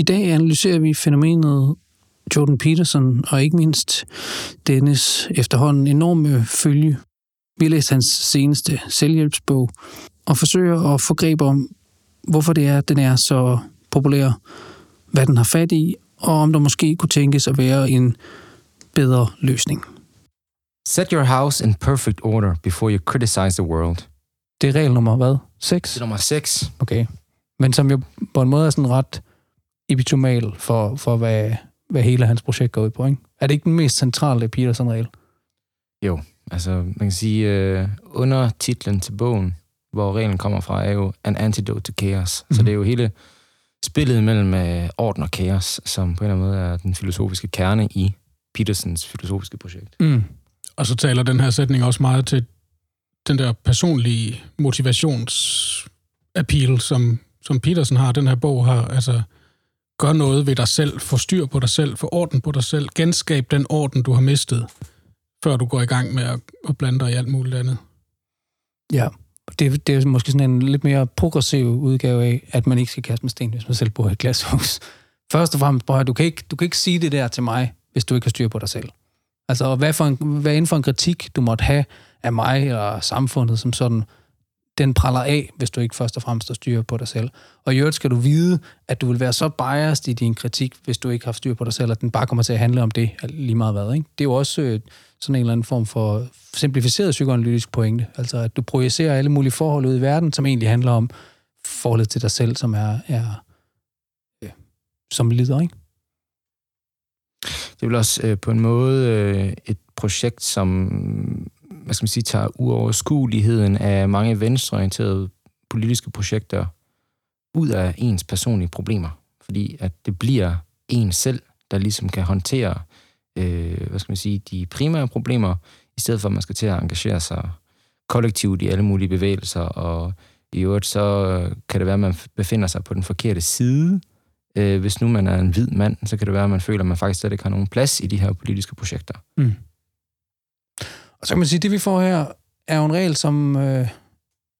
I dag analyserer vi fænomenet Jordan Peterson og ikke mindst Dennis efterhånden enorme følge. Vi har læst hans seneste selvhjælpsbog og forsøger at få greb om, hvorfor det er, at den er så populær, hvad den har fat i, og om der måske kunne tænkes at være en bedre løsning. Set your house in perfect order before you criticize the world. Det er regel nummer hvad? 6? Det er nummer 6. Okay. Men som jo på en måde er sådan ret epitomal for, for hvad, hvad hele hans projekt går ud på, ikke? Er det ikke den mest centrale Peterson-regel? Jo, altså man kan sige, øh, under titlen til bogen, hvor reglen kommer fra, er jo An Antidote to Chaos. Mm. Så Mhm. det er jo hele spillet mellem øh, orden og kaos, som på en eller anden måde er den filosofiske kerne i Petersons filosofiske projekt. Mm. Og så taler den her sætning også meget til den der personlige motivationsappeal, som, som Peterson har. Den her bog har, altså, gør noget ved dig selv, få styr på dig selv, få orden på dig selv, genskab den orden, du har mistet, før du går i gang med at, at blande dig i alt muligt andet. Ja, det, det er måske sådan en lidt mere progressiv udgave af, at man ikke skal kaste med sten, hvis man selv bor i et glashus. Først og fremmest, prøv at du kan, ikke, du kan ikke sige det der til mig, hvis du ikke har styr på dig selv. Altså, og hvad, for en, hvad inden for en kritik, du måtte have af mig eller samfundet som sådan, den praller af, hvis du ikke først og fremmest har styr på dig selv. Og i øvrigt skal du vide, at du vil være så biased i din kritik, hvis du ikke har styr på dig selv, at den bare kommer til at handle om det, lige meget hvad. Ikke? Det er jo også øh, sådan en eller anden form for simplificeret psykoanalytisk pointe. Altså, at du projicerer alle mulige forhold ud i verden, som egentlig handler om forholdet til dig selv, som er, er øh, som lider, ikke? Det er vel også øh, på en måde øh, et projekt, som hvad skal man sige, tager uoverskueligheden af mange venstreorienterede politiske projekter ud af ens personlige problemer. Fordi at det bliver en selv, der ligesom kan håndtere øh, hvad skal man sige, de primære problemer, i stedet for at man skal til at engagere sig kollektivt i alle mulige bevægelser, og i øvrigt så kan det være, at man befinder sig på den forkerte side. Øh, hvis nu man er en hvid mand, så kan det være, at man føler, at man faktisk slet ikke har nogen plads i de her politiske projekter. Mm. Og så kan man sige, at det vi får her, er jo en regel, som øh,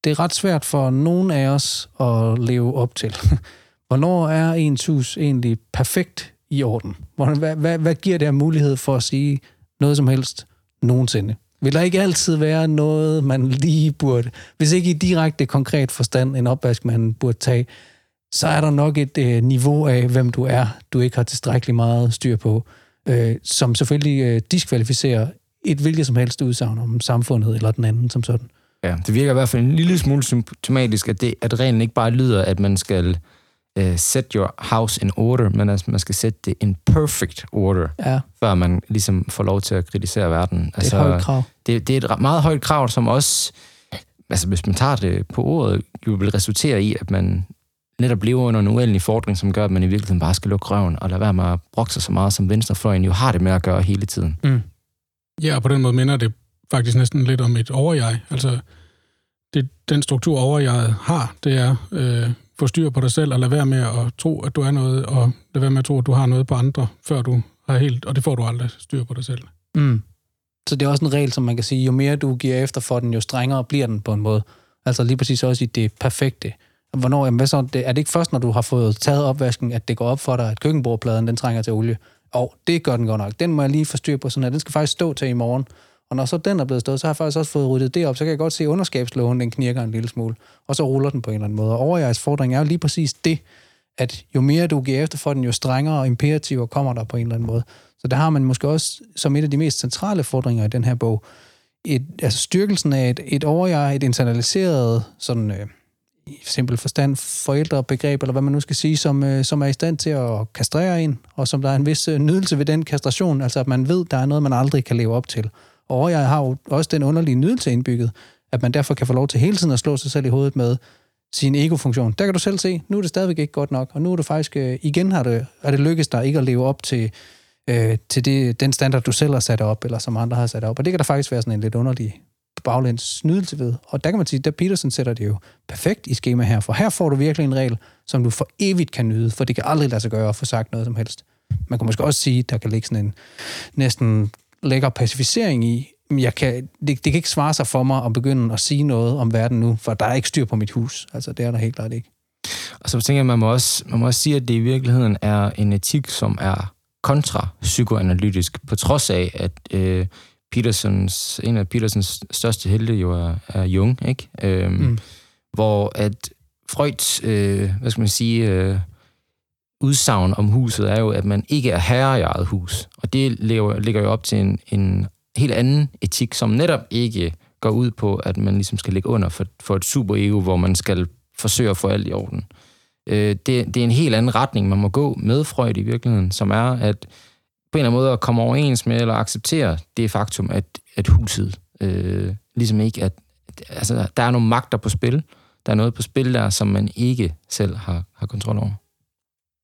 det er ret svært for nogen af os at leve op til. Hvornår er ens hus egentlig perfekt i orden? Hvordan, hvad, hvad, hvad giver det her mulighed for at sige noget som helst nogensinde? Vil der ikke altid være noget, man lige burde, hvis ikke i direkte konkret forstand en opvask, man burde tage, så er der nok et øh, niveau af, hvem du er, du ikke har tilstrækkeligt meget styr på, øh, som selvfølgelig øh, diskvalificerer et hvilket som helst udsagn om samfundet eller den anden som sådan. Ja, det virker i hvert fald en lille smule symptomatisk, at, det, at reglen ikke bare lyder, at man skal uh, set your house in order, men at man skal sætte det in perfect order, Ja, før man ligesom får lov til at kritisere verden. det er et højt krav. det, det er et meget højt krav, som også, altså hvis man tager det på ordet, jo vil resultere i, at man netop lever under en uendelig fordring, som gør, at man i virkeligheden bare skal lukke røven og lade være med at brokke sig så meget, som venstrefløjen jo har det med at gøre hele tiden. Mm. Ja, og på den måde minder det faktisk næsten lidt om et overjeg. Altså, det, den struktur overjeget har, det er øh, få styr på dig selv og lade være med at tro, at du er noget, og lade være med at tro, at du har noget på andre, før du har helt, og det får du aldrig styr på dig selv. Mm. Så det er også en regel, som man kan sige, jo mere du giver efter for den, jo strengere bliver den på en måde. Altså lige præcis også i det perfekte. Hvornår, jamen hvad så, det, er det ikke først, når du har fået taget opvasken, at det går op for dig, at køkkenbordpladen, den trænger til olie? Og det gør den godt nok. Den må jeg lige få styr på, sådan her. den skal faktisk stå til i morgen. Og når så den er blevet stået, så har jeg faktisk også fået ryddet det op, så kan jeg godt se, at underskabslågen, den knirker en lille smule. Og så ruller den på en eller anden måde. Og overjegs fordring er jo lige præcis det, at jo mere du giver efter for den, jo strengere imperativer kommer der på en eller anden måde. Så der har man måske også, som et af de mest centrale fordringer i den her bog, et, altså styrkelsen af et, et overjeg, et internaliseret, sådan øh, i simpel forstand, forældrebegreb, eller hvad man nu skal sige, som, øh, som er i stand til at kastrere en, og som der er en vis øh, nydelse ved den kastration, altså at man ved, der er noget, man aldrig kan leve op til. Og jeg har jo også den underlige nydelse indbygget, at man derfor kan få lov til hele tiden at slå sig selv i hovedet med, sin ego-funktion. Der kan du selv se, nu er det stadigvæk ikke godt nok, og nu er det faktisk, øh, igen har det, er det lykkedes dig ikke at leve op til, øh, til det, den standard, du selv har sat op, eller som andre har sat op. Og det kan der faktisk være sådan en lidt underlig baglæns snydelse ved. Og der kan man sige, at Peterson sætter det jo perfekt i schema her, for her får du virkelig en regel, som du for evigt kan nyde, for det kan aldrig lade sig gøre at få sagt noget som helst. Man kan måske også sige, at der kan ligge sådan en næsten lækker pacificering i, jeg kan, det, det kan ikke svare sig for mig at begynde at sige noget om verden nu, for der er ikke styr på mit hus. Altså, det er der helt klart ikke. Og så tænker jeg, man må også, man må også sige, at det i virkeligheden er en etik, som er kontra-psykoanalytisk, på trods af, at øh, Petersons, en af Petersons største helte jo er, er Jung, ikke? Øhm, mm. Hvor at Freud, øh, hvad skal man sige, øh, udsagn om huset er jo, at man ikke er herre i eget hus. Og det ligger, ligger jo op til en, en helt anden etik, som netop ikke går ud på, at man ligesom skal ligge under for, for et superego, hvor man skal forsøge at få alt i orden. Øh, det, det er en helt anden retning, man må gå med Freud i virkeligheden, som er at på en eller anden måde at komme overens med eller acceptere det faktum, at, at huset øh, ligesom ikke, at altså, der er nogle magter på spil. Der er noget på spil der, som man ikke selv har, har kontrol over.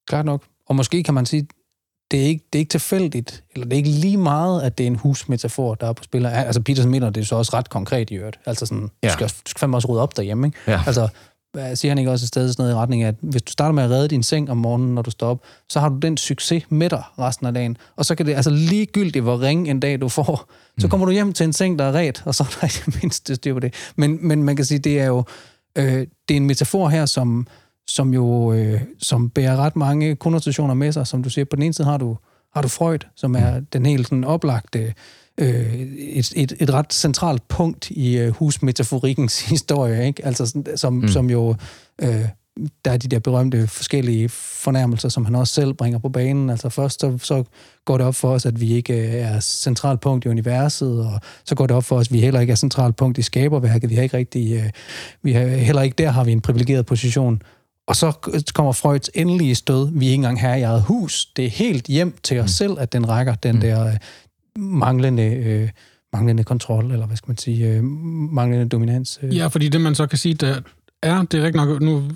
Klart nok. Og måske kan man sige, det er, ikke, det er ikke tilfældigt, eller det er ikke lige meget, at det er en husmetafor, der er på spil. Altså, Petersen mener, det er så også ret konkret i øvrigt. Altså sådan, ja. du, skal, du skal fandme også rydde op derhjemme, ikke? Ja. Altså, siger han ikke også et sted sådan noget i retning af, at hvis du starter med at redde din seng om morgenen, når du står op, så har du den succes med dig resten af dagen. Og så kan det altså ligegyldigt, hvor ringe en dag du får, så mm. kommer du hjem til en seng, der er ret, og så er der ikke mindst styr på det. Men, men man kan sige, det er jo øh, det er en metafor her, som, som jo øh, som bærer ret mange konnotationer med sig. Som du siger, på den ene side har du, har du Freud, som er den helt sådan, oplagte, øh, et, et, et ret centralt punkt i øh, husmetaforikkens historie, ikke? Altså, som, mm. som jo... Øh, der er de der berømte forskellige fornærmelser, som han også selv bringer på banen. Altså først så, så går det op for os, at vi ikke øh, er centralt punkt i universet, og så går det op for os, at vi heller ikke er centralt punkt i skaberværket. Vi har ikke rigtig, øh, vi har, heller ikke der har vi en privilegeret position. Og så kommer Freuds endelige stød. Vi er ikke engang her i eget hus. Det er helt hjem til os mm. selv, at den rækker den mm. der øh, manglende, øh, manglende kontrol, eller hvad skal man sige, øh, manglende dominans. Øh. Ja, fordi det man så kan sige, der er, det er rigtig nok, nu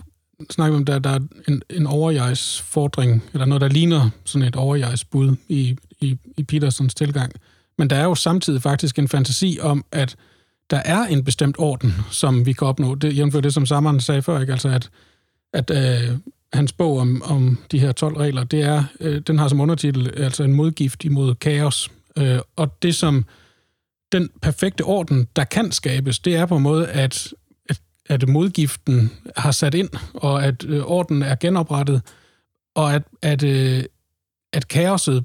snakker vi om, der, der er en, en overjejsfordring, eller noget, der ligner sådan et overjejsbud i, i, i Petersons tilgang. Men der er jo samtidig faktisk en fantasi om, at der er en bestemt orden, som vi kan opnå. Det jævnfører det, som Sammeren sagde før, ikke? Altså at at øh, hans bog om, om de her 12 regler, det er, øh, den har som undertitel altså en modgift imod kaos. Øh, og det som den perfekte orden, der kan skabes, det er på en måde, at, at, at modgiften har sat ind, og at øh, orden er genoprettet, og at, at, øh, at kaoset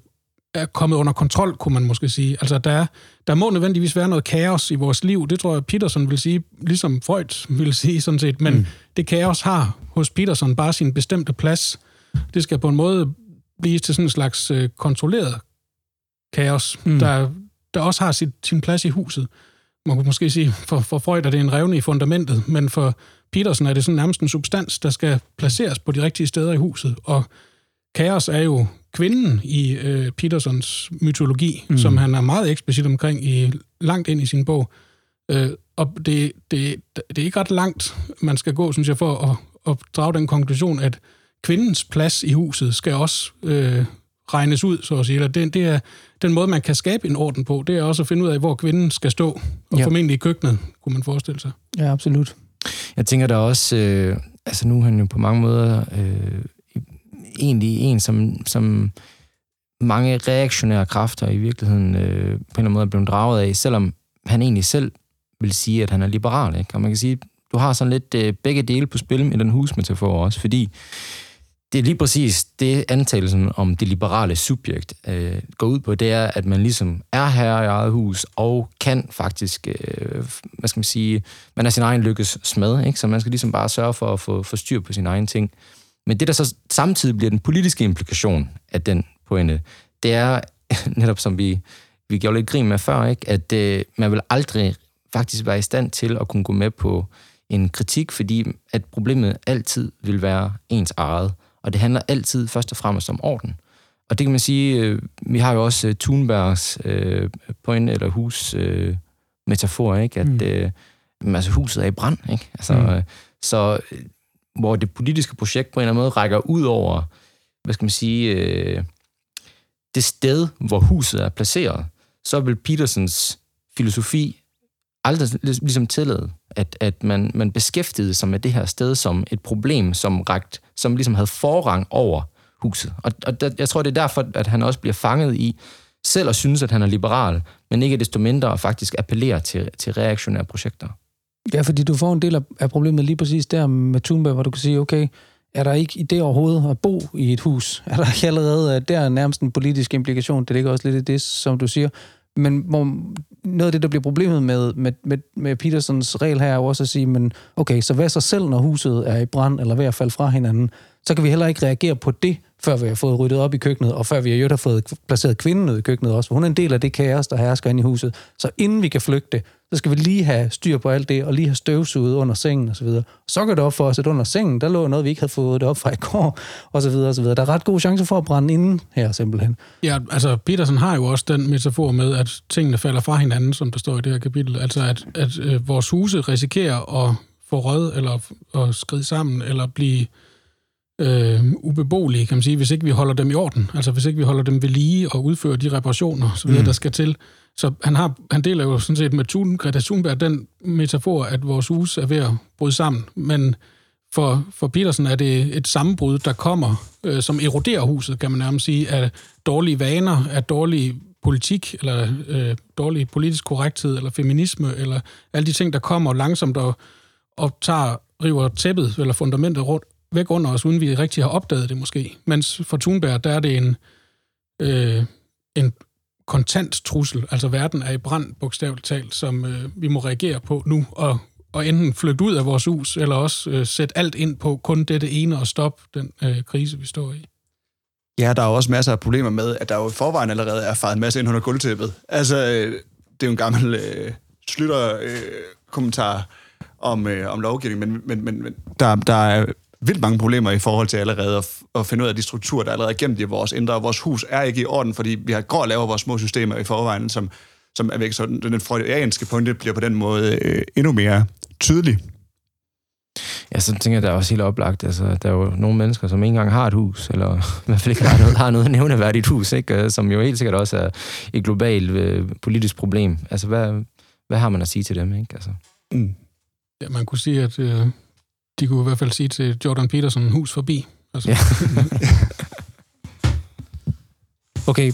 er kommet under kontrol, kunne man måske sige. Altså, der, er, der må nødvendigvis være noget kaos i vores liv. Det tror jeg, Peterson vil sige, ligesom Freud vil sige sådan set. Men mm. det kaos har hos Peterson bare sin bestemte plads. Det skal på en måde blive til sådan en slags øh, kontrolleret kaos, mm. der, der også har sit, sin plads i huset. Man kan måske sige, for, for Freud er det en revne i fundamentet, men for Peterson er det sådan nærmest en substans, der skal placeres på de rigtige steder i huset. Og kaos er jo kvinden i øh, Petersons mytologi, mm. som han er meget eksplicit omkring i langt ind i sin bog. Øh, og det, det, det er ikke ret langt, man skal gå, synes jeg, for at, at drage den konklusion, at kvindens plads i huset skal også øh, regnes ud, så at sige. Eller det, det er den måde, man kan skabe en orden på, det er også at finde ud af, hvor kvinden skal stå, og ja. formentlig i køkkenet, kunne man forestille sig. Ja, absolut. Jeg tænker der også, øh, altså nu er han jo på mange måder øh, egentlig en, som, som mange reaktionære kræfter i virkeligheden øh, på en eller anden måde er blevet draget af, selvom han egentlig selv vil sige, at han er liberal. Ikke? Og man kan sige, du har sådan lidt øh, begge dele på spil med den husmetafor også, fordi det er lige præcis det antagelsen om det liberale subjekt øh, går ud på, det er, at man ligesom er her i eget hus, og kan faktisk, øh, hvad skal man sige, man er sin egen lykkes smed, ikke? så man skal ligesom bare sørge for at få, få styr på sine egne ting. Men det, der så samtidig bliver den politiske implikation af den pointe, det er netop som vi, vi gjorde lidt grin med før, ikke? at øh, man vil aldrig faktisk være i stand til at kunne gå med på en kritik, fordi at problemet altid vil være ens eget. Og det handler altid først og fremmest om orden. Og det kan man sige, øh, vi har jo også uh, Thunbergs øh, point eller hus øh, metafor, ikke? at mm. øh, altså, huset er i brand. Ikke? Altså, mm. Så hvor det politiske projekt på en eller anden måde rækker ud over, hvad skal man sige, øh, det sted, hvor huset er placeret, så vil Petersens filosofi aldrig ligesom tillade, at, at man, man beskæftigede sig med det her sted som et problem, som, ragt, som ligesom havde forrang over huset. Og, og der, jeg tror, det er derfor, at han også bliver fanget i selv at synes, at han er liberal, men ikke desto mindre faktisk appellerer til, til reaktionære projekter. Ja, fordi du får en del af problemet lige præcis der med Thunberg, hvor du kan sige, okay, er der ikke i det overhovedet at bo i et hus? Er der ikke allerede, øh, der er nærmest en politisk implikation, det ligger også lidt i det, som du siger, men hvor noget af det, der bliver problemet med, med, med, med Petersons regel her, er jo også at sige, men okay, så hvad så selv, når huset er i brand eller ved at falde fra hinanden? Så kan vi heller ikke reagere på det, før vi har fået ryddet op i køkkenet, og før vi har fået placeret kvinden ud i køkkenet også. For hun er en del af det kaos, der hersker inde i huset. Så inden vi kan flygte, så skal vi lige have styr på alt det, og lige have støvsuget under sengen osv. Så, så går det op for os, at under sengen, der lå noget, vi ikke havde fået det op fra i går, og så videre, og så videre. Der er ret gode chancer for at brænde inden her, simpelthen. Ja, altså Petersen har jo også den metafor med, at tingene falder fra hinanden, som der står i det her kapitel. Altså at, at øh, vores huse risikerer at få rød, eller at skride sammen, eller blive øh, ubeboelige, kan man sige, hvis ikke vi holder dem i orden. Altså hvis ikke vi holder dem ved lige og udfører de reparationer, så videre, mm. der skal til. Så han, har, han deler jo sådan set med Thun, Greta Thunberg den metafor, at vores hus er ved at bryde sammen. Men for, for Petersen er det et sammenbrud, der kommer, øh, som eroderer huset, kan man nærmest sige, af dårlige vaner, af dårlig politik, eller øh, dårlig politisk korrekthed, eller feminisme, eller alle de ting, der kommer langsomt og, og tager, river tæppet eller fundamentet rundt, væk under os, uden vi rigtig har opdaget det måske. Mens for Thunberg, der er det en, øh, en kontant trussel, altså verden er i brand, bogstaveligt talt, som øh, vi må reagere på nu, og, og enten flytte ud af vores hus, eller også øh, sætte alt ind på kun dette ene og stoppe den øh, krise, vi står i. Ja, der er jo også masser af problemer med, at der jo i forvejen allerede er faret en masse ind under gulvtæppet. Altså, øh, det er jo en gammel øh, slutter øh, kommentar om, øh, om lovgivning, men, men, men, men der, der er vildt mange problemer i forhold til allerede at, at finde ud af de strukturer, der er allerede gemt i vores indre. Vores hus er ikke i orden, fordi vi har går og laver vores små systemer i forvejen, som, som er væk. Så den freudianske pointe bliver på den måde øh, endnu mere tydelig. Ja, så tænker jeg, der er også helt oplagt. Altså, der er jo nogle mennesker, som ikke engang har et hus, eller i hvert fald ikke har noget, har noget nævneværdigt hus, ikke? som jo helt sikkert også er et globalt øh, politisk problem. Altså, hvad, hvad har man at sige til dem? Ikke? Altså. Mm. Ja, man kunne sige, at øh, de kunne i hvert fald sige til Jordan Peterson, hus forbi. Altså. Ja. okay,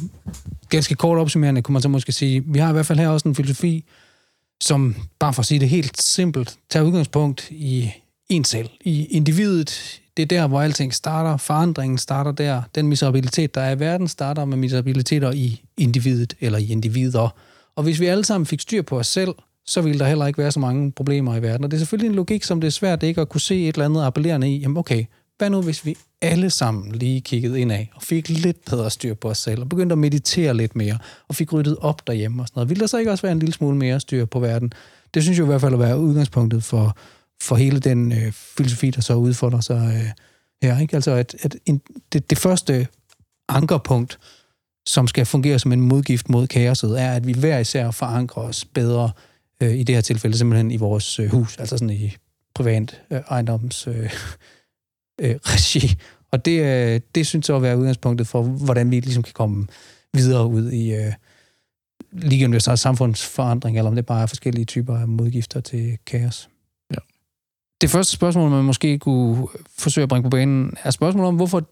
ganske kort opsummerende kunne man så måske sige, vi har i hvert fald her også en filosofi, som, bare for at sige det helt simpelt, tager udgangspunkt i en selv, i individet. Det er der, hvor alting starter. Forandringen starter der. Den miserabilitet, der er i verden, starter med miserabiliteter i individet eller i individer. Og hvis vi alle sammen fik styr på os selv, så ville der heller ikke være så mange problemer i verden. Og det er selvfølgelig en logik, som det er svært ikke at kunne se et eller andet appellerende i. Jamen okay, hvad nu hvis vi alle sammen lige kiggede indad og fik lidt bedre styr på os selv, og begyndte at meditere lidt mere, og fik ryddet op derhjemme og sådan noget. Vil der så ikke også være en lille smule mere styr på verden? Det synes jeg i hvert fald at være udgangspunktet for, for hele den øh, filosofi, der så udfordrer sig øh, her. Ikke? Altså, at, at en, det, det første ankerpunkt, som skal fungere som en modgift mod kaoset, er, at vi hver især forankrer os bedre øh, i det her tilfælde simpelthen i vores øh, hus, altså sådan i privat øh, ejendoms øh, øh, regi. Og det, øh, det synes jeg at være udgangspunktet for, hvordan vi ligesom kan komme videre ud i øh, lige om det er samfundsforandring, eller om det bare er forskellige typer af modgifter til kaos. Det første spørgsmål, man måske kunne forsøge at bringe på banen, er spørgsmålet om, hvorfor,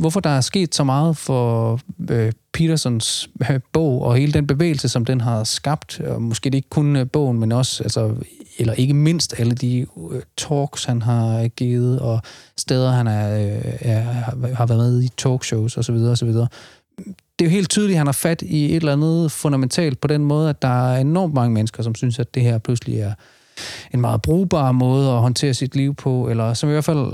hvorfor der er sket så meget for øh, Petersons øh, bog og hele den bevægelse, som den har skabt. Og måske det ikke kun øh, bogen, men også, altså, eller ikke mindst alle de øh, talks, han har givet, og steder, han er, øh, er, har været med i talkshows osv. osv. Det er jo helt tydeligt, at han har fat i et eller andet fundamentalt på den måde, at der er enormt mange mennesker, som synes, at det her pludselig er en meget brugbar måde at håndtere sit liv på, eller som i hvert fald,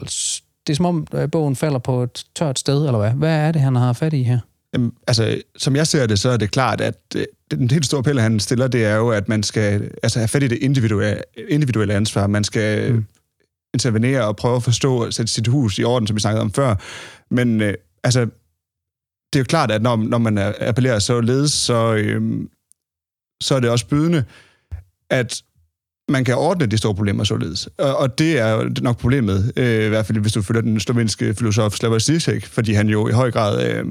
det er som om bogen falder på et tørt sted, eller hvad? Hvad er det, han har fat i her? Jamen, altså, som jeg ser det, så er det klart, at øh, den helt store pille, han stiller, det er jo, at man skal altså, have fat i det individuelle, individuelle ansvar. Man skal mm. intervenere og prøve at forstå og sætte sit hus i orden, som vi snakkede om før. Men øh, altså, det er jo klart, at når, når man appellerer så ledes, så, øh, så er det også bydende, at man kan ordne de store problemer således. Og, og det er nok problemet, øh, i hvert fald hvis du følger den slovenske filosof Slavoj Zizek, fordi han jo i høj grad øh,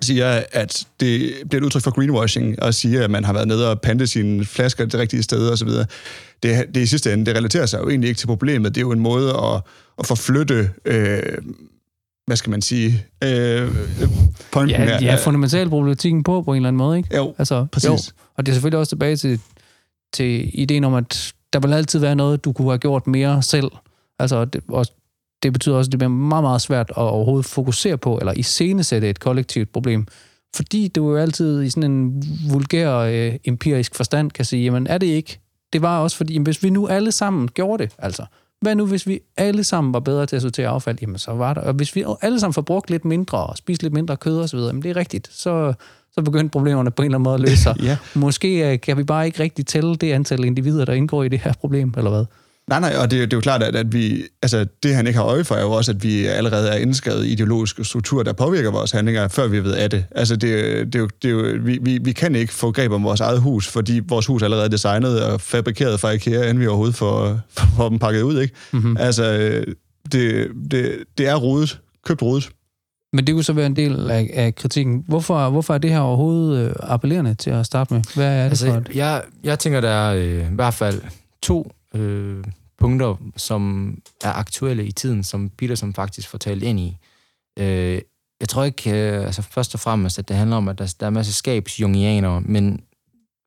siger, at det bliver et udtryk for greenwashing, og siger, at man har været nede og pante sine flasker det rigtige sted osv. Det, det i sidste ende, det relaterer sig jo egentlig ikke til problemet. Det er jo en måde at, at forflytte... Øh, hvad skal man sige, øh, pointen ja, ja, fundamental problematikken på, på en eller anden måde, ikke? Jo, altså, præcis. Jo. Og det er selvfølgelig også tilbage til, til ideen om, at der vil altid være noget, du kunne have gjort mere selv. Altså, det, og det betyder også, at det bliver meget, meget svært at overhovedet fokusere på, eller iscenesætte et kollektivt problem. Fordi du jo altid i sådan en vulgær øh, empirisk forstand kan sige, jamen er det ikke? Det var også fordi, jamen, hvis vi nu alle sammen gjorde det, altså, hvad nu, hvis vi alle sammen var bedre til at sortere affald? Jamen, så var der. Og hvis vi alle sammen forbrugte lidt mindre og spiste lidt mindre kød osv., så jamen, det er rigtigt. Så, så begyndte problemerne på en eller anden måde at løse sig. ja. Måske øh, kan vi bare ikke rigtig tælle det antal individer, der indgår i det her problem, eller hvad? Nej, nej, og det, det er jo klart, at, at vi, altså, det han ikke har øje for, er jo også, at vi allerede er indskrevet ideologiske strukturer, der påvirker vores handlinger, før vi ved af det. Altså, det, det, er jo, det er jo, vi, vi, vi kan ikke få greb om vores eget hus, fordi vores hus er allerede designet og fabrikeret fra IKEA, inden vi overhovedet får, får dem pakket ud, ikke? Mm-hmm. Altså, det, det, det er rodet, købt rodet. Men det kunne så være en del af, af kritikken. Hvorfor, hvorfor er det her overhovedet øh, appellerende til at starte med? Hvad er det altså, for et? Jeg, jeg tænker, der er øh, i hvert fald to øh, punkter, som er aktuelle i tiden, som Peterson faktisk får talt ind i. Øh, jeg tror ikke, øh, altså først og fremmest, at det handler om, at der, der er en masse skabsjungianere, men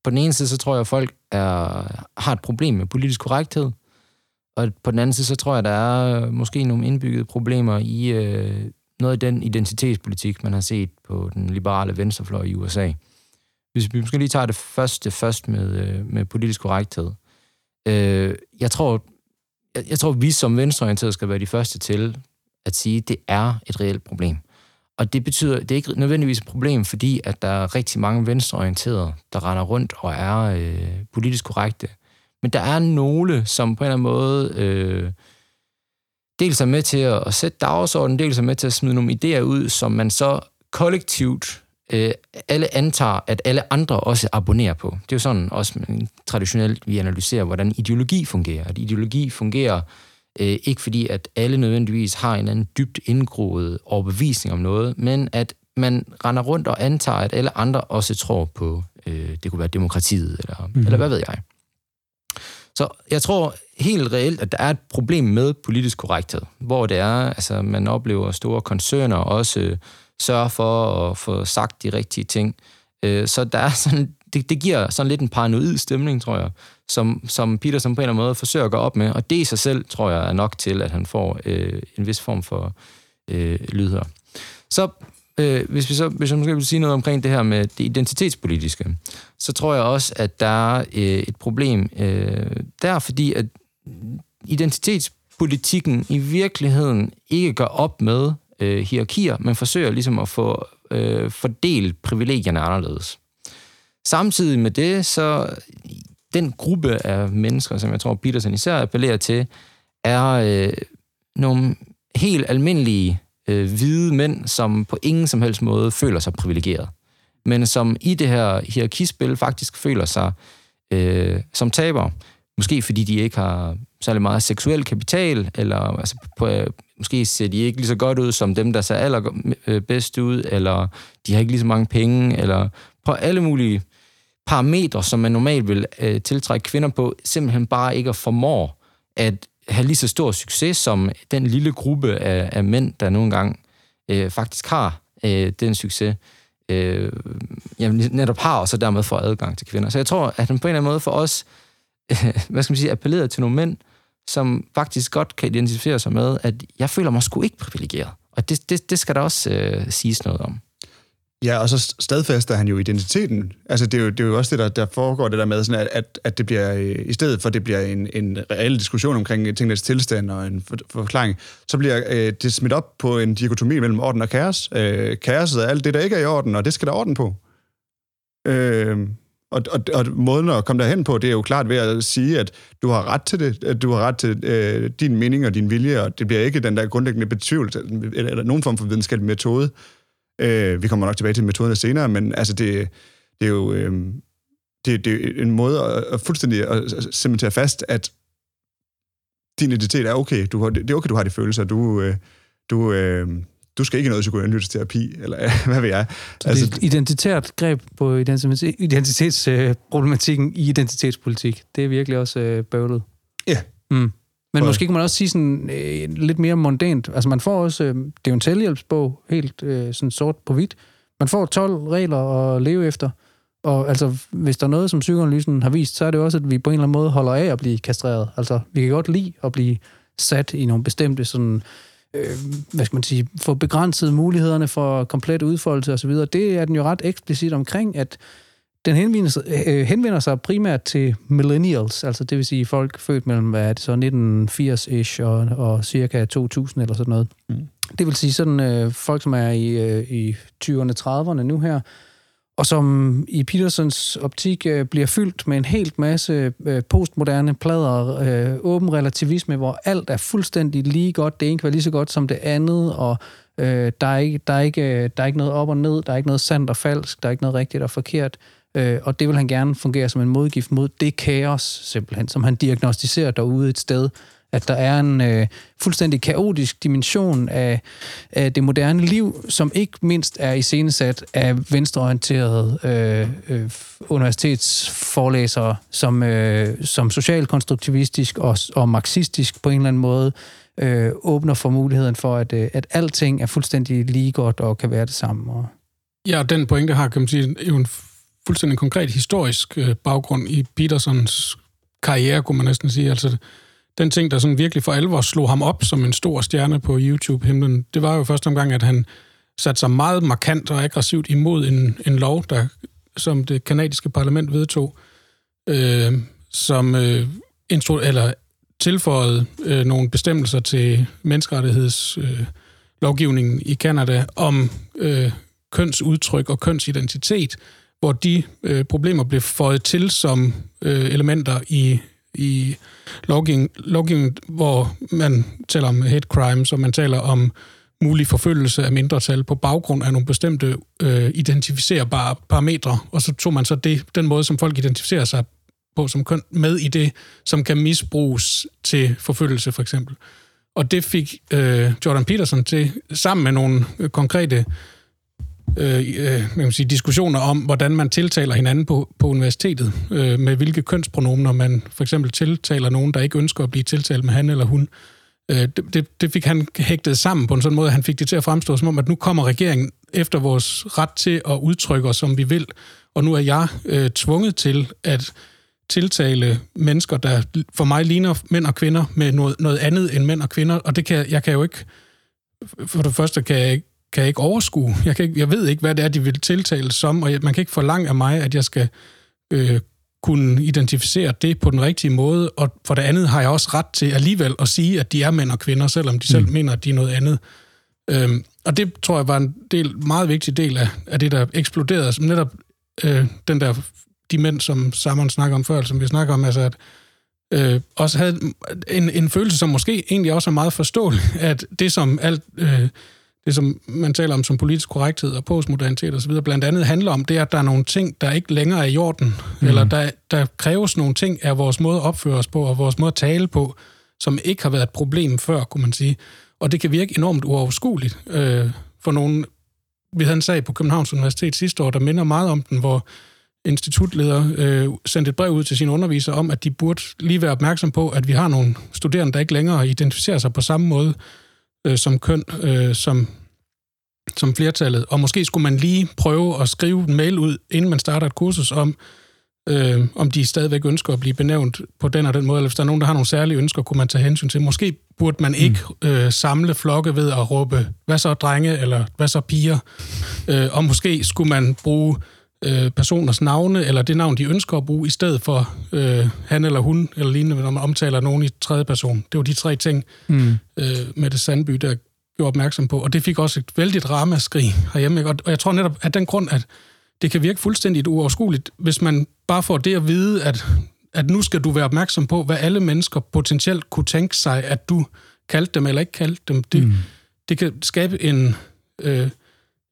på den ene side, så tror jeg, at folk er, har et problem med politisk korrekthed, og på den anden side, så tror jeg, at der er måske nogle indbyggede problemer i øh, noget af den identitetspolitik, man har set på den liberale venstrefløj i USA. Hvis vi måske lige tager det første først med, øh, med politisk korrekthed. Øh, jeg tror, jeg, jeg tror, vi som venstreorienterede skal være de første til at sige, at det er et reelt problem. Og det betyder, det er ikke nødvendigvis et problem, fordi at der er rigtig mange venstreorienterede, der render rundt og er øh, politisk korrekte. Men der er nogle, som på en eller anden måde øh, dels er med til at, at sætte dagsordenen, dels er med til at smide nogle idéer ud, som man så kollektivt øh, alle antager, at alle andre også abonnerer på. Det er jo sådan også traditionelt, vi analyserer, hvordan ideologi fungerer. At ideologi fungerer øh, ikke fordi, at alle nødvendigvis har en eller anden dybt indgroet overbevisning om noget, men at man render rundt og antager, at alle andre også tror på, øh, det kunne være demokratiet, eller, mm. eller hvad ved jeg. Så jeg tror helt reelt, at der er et problem med politisk korrekthed, hvor det er, altså man oplever store koncerner også øh, for at få sagt de rigtige ting. Øh, så der er sådan, det, det giver sådan lidt en paranoid stemning, tror jeg, som, som Peterson på en eller anden måde forsøger at gå op med, og det i sig selv, tror jeg, er nok til, at han får øh, en vis form for øh, lydhør. Så øh, hvis vi så hvis jeg måske vil sige noget omkring det her med det identitetspolitiske, så tror jeg også, at der er øh, et problem øh, der, fordi at identitetspolitikken i virkeligheden ikke gør op med øh, hierarkier, men forsøger ligesom at få øh, fordelt privilegierne anderledes. Samtidig med det, så den gruppe af mennesker, som jeg tror Peterson især appellerer til, er øh, nogle helt almindelige øh, hvide mænd, som på ingen som helst måde føler sig privilegeret, men som i det her hierarkispil faktisk føler sig øh, som tabere. Måske fordi de ikke har særlig meget seksuel kapital, eller altså, på, øh, måske ser de ikke lige så godt ud som dem, der ser allerbedst øh, ud, eller de har ikke lige så mange penge, eller på alle mulige parametre, som man normalt vil øh, tiltrække kvinder på, simpelthen bare ikke formår at have lige så stor succes som den lille gruppe af, af mænd, der nogle gange øh, faktisk har øh, den succes, øh, jamen, netop har, og så dermed får adgang til kvinder. Så jeg tror, at han på en eller anden måde for os, øh, hvad skal man sige, appelleret til nogle mænd, som faktisk godt kan identificere sig med, at jeg føler mig sgu ikke privilegeret. Og det, det, det skal der også øh, siges noget om. Ja, og så stadfæster han jo identiteten. Altså, det er jo, det er jo også det, der, der foregår, det der med, sådan at, at, at det bliver, øh, i stedet for, at det bliver en, en reel diskussion omkring tingens tilstand og en for, forklaring, så bliver øh, det smidt op på en dikotomi mellem orden og kaos. Øh, kaoset er alt det, der ikke er i orden, og det skal der orden på. Øh, og, og, og måden at komme derhen på, det er jo klart ved at sige, at du har ret til det, at du har ret til øh, din mening og din vilje, og det bliver ikke den der grundlæggende betvivlelse, eller, eller nogen form for videnskabelig metode. Øh, vi kommer nok tilbage til metoderne senere, men altså det, det er jo... Øh, det, det er en måde at, at fuldstændig at, at cementere fast, at din identitet er okay. Du har, det er okay, du har de følelser. Du, øh, du, øh, du skal ikke noget psykoanalytisk terapi, eller hvad ved jeg. Så altså, det er et identitært greb på identitetsproblematikken i identitetspolitik. Det er virkelig også øh, bøvlet. Ja. Mm. Men og... måske kan man også sige sådan øh, lidt mere mondant. Altså man får også, øh, det er jo en selvhjælpsbog, helt øh, sådan sort på hvidt. Man får 12 regler at leve efter. Og altså, hvis der er noget, som psykoanalysen har vist, så er det også, at vi på en eller anden måde holder af at blive kastreret. Altså, vi kan godt lide at blive sat i nogle bestemte sådan, øh, hvad skal man sige, få begrænset mulighederne for komplet udfoldelse osv. Det er den jo ret eksplicit omkring, at den henvender sig, øh, henvender sig primært til millennials, altså det vil sige folk født mellem, hvad er det så, 1980-ish og, og cirka 2000 eller sådan noget. Mm. Det vil sige sådan øh, folk, som er i, øh, i 20'erne, 30'erne nu her, og som i Petersons optik øh, bliver fyldt med en helt masse øh, postmoderne plader, øh, åben relativisme, hvor alt er fuldstændig lige godt, det ene kan være lige så godt som det andet, og øh, der, er ikke, der, er ikke, øh, der er ikke noget op og ned, der er ikke noget sandt og falsk, der er ikke noget rigtigt og forkert, øh, og det vil han gerne fungere som en modgift mod det kaos, simpelthen, som han diagnostiserer derude et sted, at der er en øh, fuldstændig kaotisk dimension af, af det moderne liv, som ikke mindst er iscenesat af venstreorienterede øh, øh, universitetsforlæsere, som, øh, som socialkonstruktivistisk og, og marxistisk på en eller anden måde øh, åbner for muligheden for, at, øh, at alting er fuldstændig lige godt og kan være det samme. Og... Ja, den pointe har, kan man sige, jo en fuldstændig konkret historisk øh, baggrund i Petersons karriere, kunne man næsten sige. Altså, den ting, der sådan virkelig for alvor slog ham op som en stor stjerne på YouTube-himlen, det var jo første omgang, at han satte sig meget markant og aggressivt imod en, en lov, der, som det kanadiske parlament vedtog, øh, som øh, instru- eller tilføjede øh, nogle bestemmelser til menneskerettighedslovgivningen øh, i Kanada om øh, kønsudtryk og kønsidentitet, hvor de øh, problemer blev føjet til som øh, elementer i i lovgivning, lovgivning, hvor man taler om hate crimes, og man taler om mulig forfølgelse af mindretal på baggrund af nogle bestemte øh, identificerbare parametre, og så tog man så det, den måde, som folk identificerer sig på som køn, med i det, som kan misbruges til forfølgelse, for eksempel. Og det fik øh, Jordan Peterson til, sammen med nogle øh, konkrete øh, øh, man sige, diskussioner om, hvordan man tiltaler hinanden på, på universitetet, øh, med hvilke kønspronomener man for eksempel tiltaler nogen, der ikke ønsker at blive tiltalt med han eller hun. Øh, det, det, det fik han hægtet sammen på en sådan måde, at han fik det til at fremstå som om, at nu kommer regeringen efter vores ret til at udtrykke os, som vi vil, og nu er jeg øh, tvunget til at tiltale mennesker, der for mig ligner mænd og kvinder med noget, noget andet end mænd og kvinder, og det kan jeg kan jo ikke, for det første kan jeg ikke kan jeg ikke overskue. Jeg, kan ikke, jeg ved ikke, hvad det er, de vil tiltale som, og man kan ikke forlange af mig, at jeg skal øh, kunne identificere det på den rigtige måde, og for det andet har jeg også ret til alligevel at sige, at de er mænd og kvinder, selvom de selv mm. mener, at de er noget andet. Øhm, og det tror jeg var en del, meget vigtig del af, af det, der eksploderede, som netop øh, den der, de mænd, som Simon snakker om før, som vi snakker om, altså at øh, også havde en, en følelse, som måske egentlig også er meget forståelig, at det som alt... Øh, det, som man taler om som politisk korrekthed og postmodernitet osv., blandt andet handler om, det er, at der er nogle ting, der ikke længere er i orden, mm. eller der, der kræves nogle ting af vores måde at opføre os på, og vores måde at tale på, som ikke har været et problem før, kunne man sige. Og det kan virke enormt uoverskueligt øh, for nogen. Vi havde en sag på Københavns Universitet sidste år, der minder meget om den, hvor institutleder øh, sendte et brev ud til sine undervisere om, at de burde lige være opmærksom på, at vi har nogle studerende, der ikke længere identificerer sig på samme måde øh, som køn, øh, som, som flertallet. Og måske skulle man lige prøve at skrive en mail ud, inden man starter et kursus om, øh, om de stadigvæk ønsker at blive benævnt på den og den måde, eller hvis der er nogen, der har nogle særlige ønsker, kunne man tage hensyn til. Måske burde man ikke mm. øh, samle flokke ved at råbe, hvad så drenge, eller hvad så piger, øh, og måske skulle man bruge øh, personers navne, eller det navn, de ønsker at bruge, i stedet for øh, han eller hun, eller lignende, når man omtaler nogen i tredje person. Det var de tre ting, mm. øh, med det Sandby, der gjorde opmærksom på. Og det fik også et vældigt ramaskrig herhjemme. Og jeg tror netop, at den grund, at det kan virke fuldstændig uoverskueligt, hvis man bare får det at vide, at, at nu skal du være opmærksom på, hvad alle mennesker potentielt kunne tænke sig, at du kaldte dem eller ikke kaldte dem. Det, mm. det kan skabe en... Øh,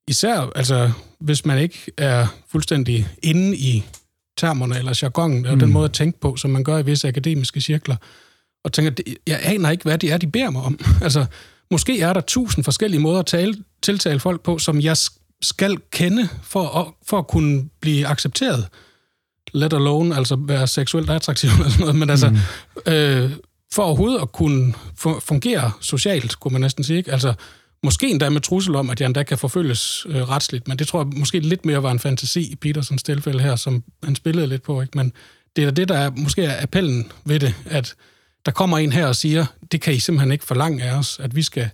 især, altså, hvis man ikke er fuldstændig inde i termerne eller jargonen, og mm. den måde at tænke på, som man gør i visse akademiske cirkler, og tænker, jeg aner ikke, hvad det er, de beder mig om. altså, måske er der tusind forskellige måder at tale, tiltale folk på, som jeg skal kende for at, for at kunne blive accepteret. Let alone, altså være seksuelt attraktiv eller sådan noget, men altså, mm. øh, for overhovedet at kunne fungere socialt, kunne man næsten sige, ikke? Altså, måske endda med trussel om, at jeg endda kan forfølges øh, retsligt, men det tror jeg måske lidt mere var en fantasi i Petersens tilfælde her, som han spillede lidt på, ikke? Men det er det, der er, måske er appellen ved det, at der kommer en her og siger, det kan I simpelthen ikke forlange af os, at vi skal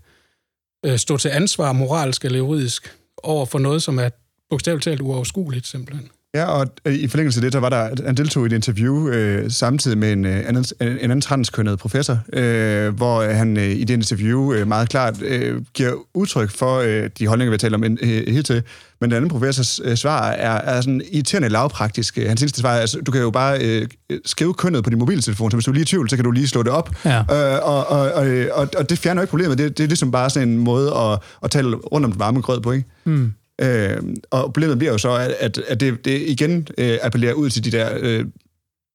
øh, stå til ansvar moralsk eller juridisk over for noget, som er bogstaveligt talt uoverskueligt simpelthen. Ja, og øh, i forlængelse af det, der var der, han deltog i et interview øh, samtidig med en, øh, anden, en anden transkønnet professor, øh, hvor han øh, i det interview øh, meget klart øh, giver udtryk for øh, de holdninger, vi taler om øh, helt til. Men den anden professors øh, svar er, er sådan irriterende lavpraktisk. Hans eneste svar er, altså, du kan jo bare øh, skrive kønnet på din mobiltelefon, så hvis du er lige i tvivl, så kan du lige slå det op. Ja. Øh, og, og, og, og, og det fjerner jo ikke problemet. Det, det er ligesom bare sådan en måde at, at tale rundt om den varme grød på, ikke? Mm. Øh, og problemet bliver jo så, at, at det, det igen øh, appellerer ud til de der øh,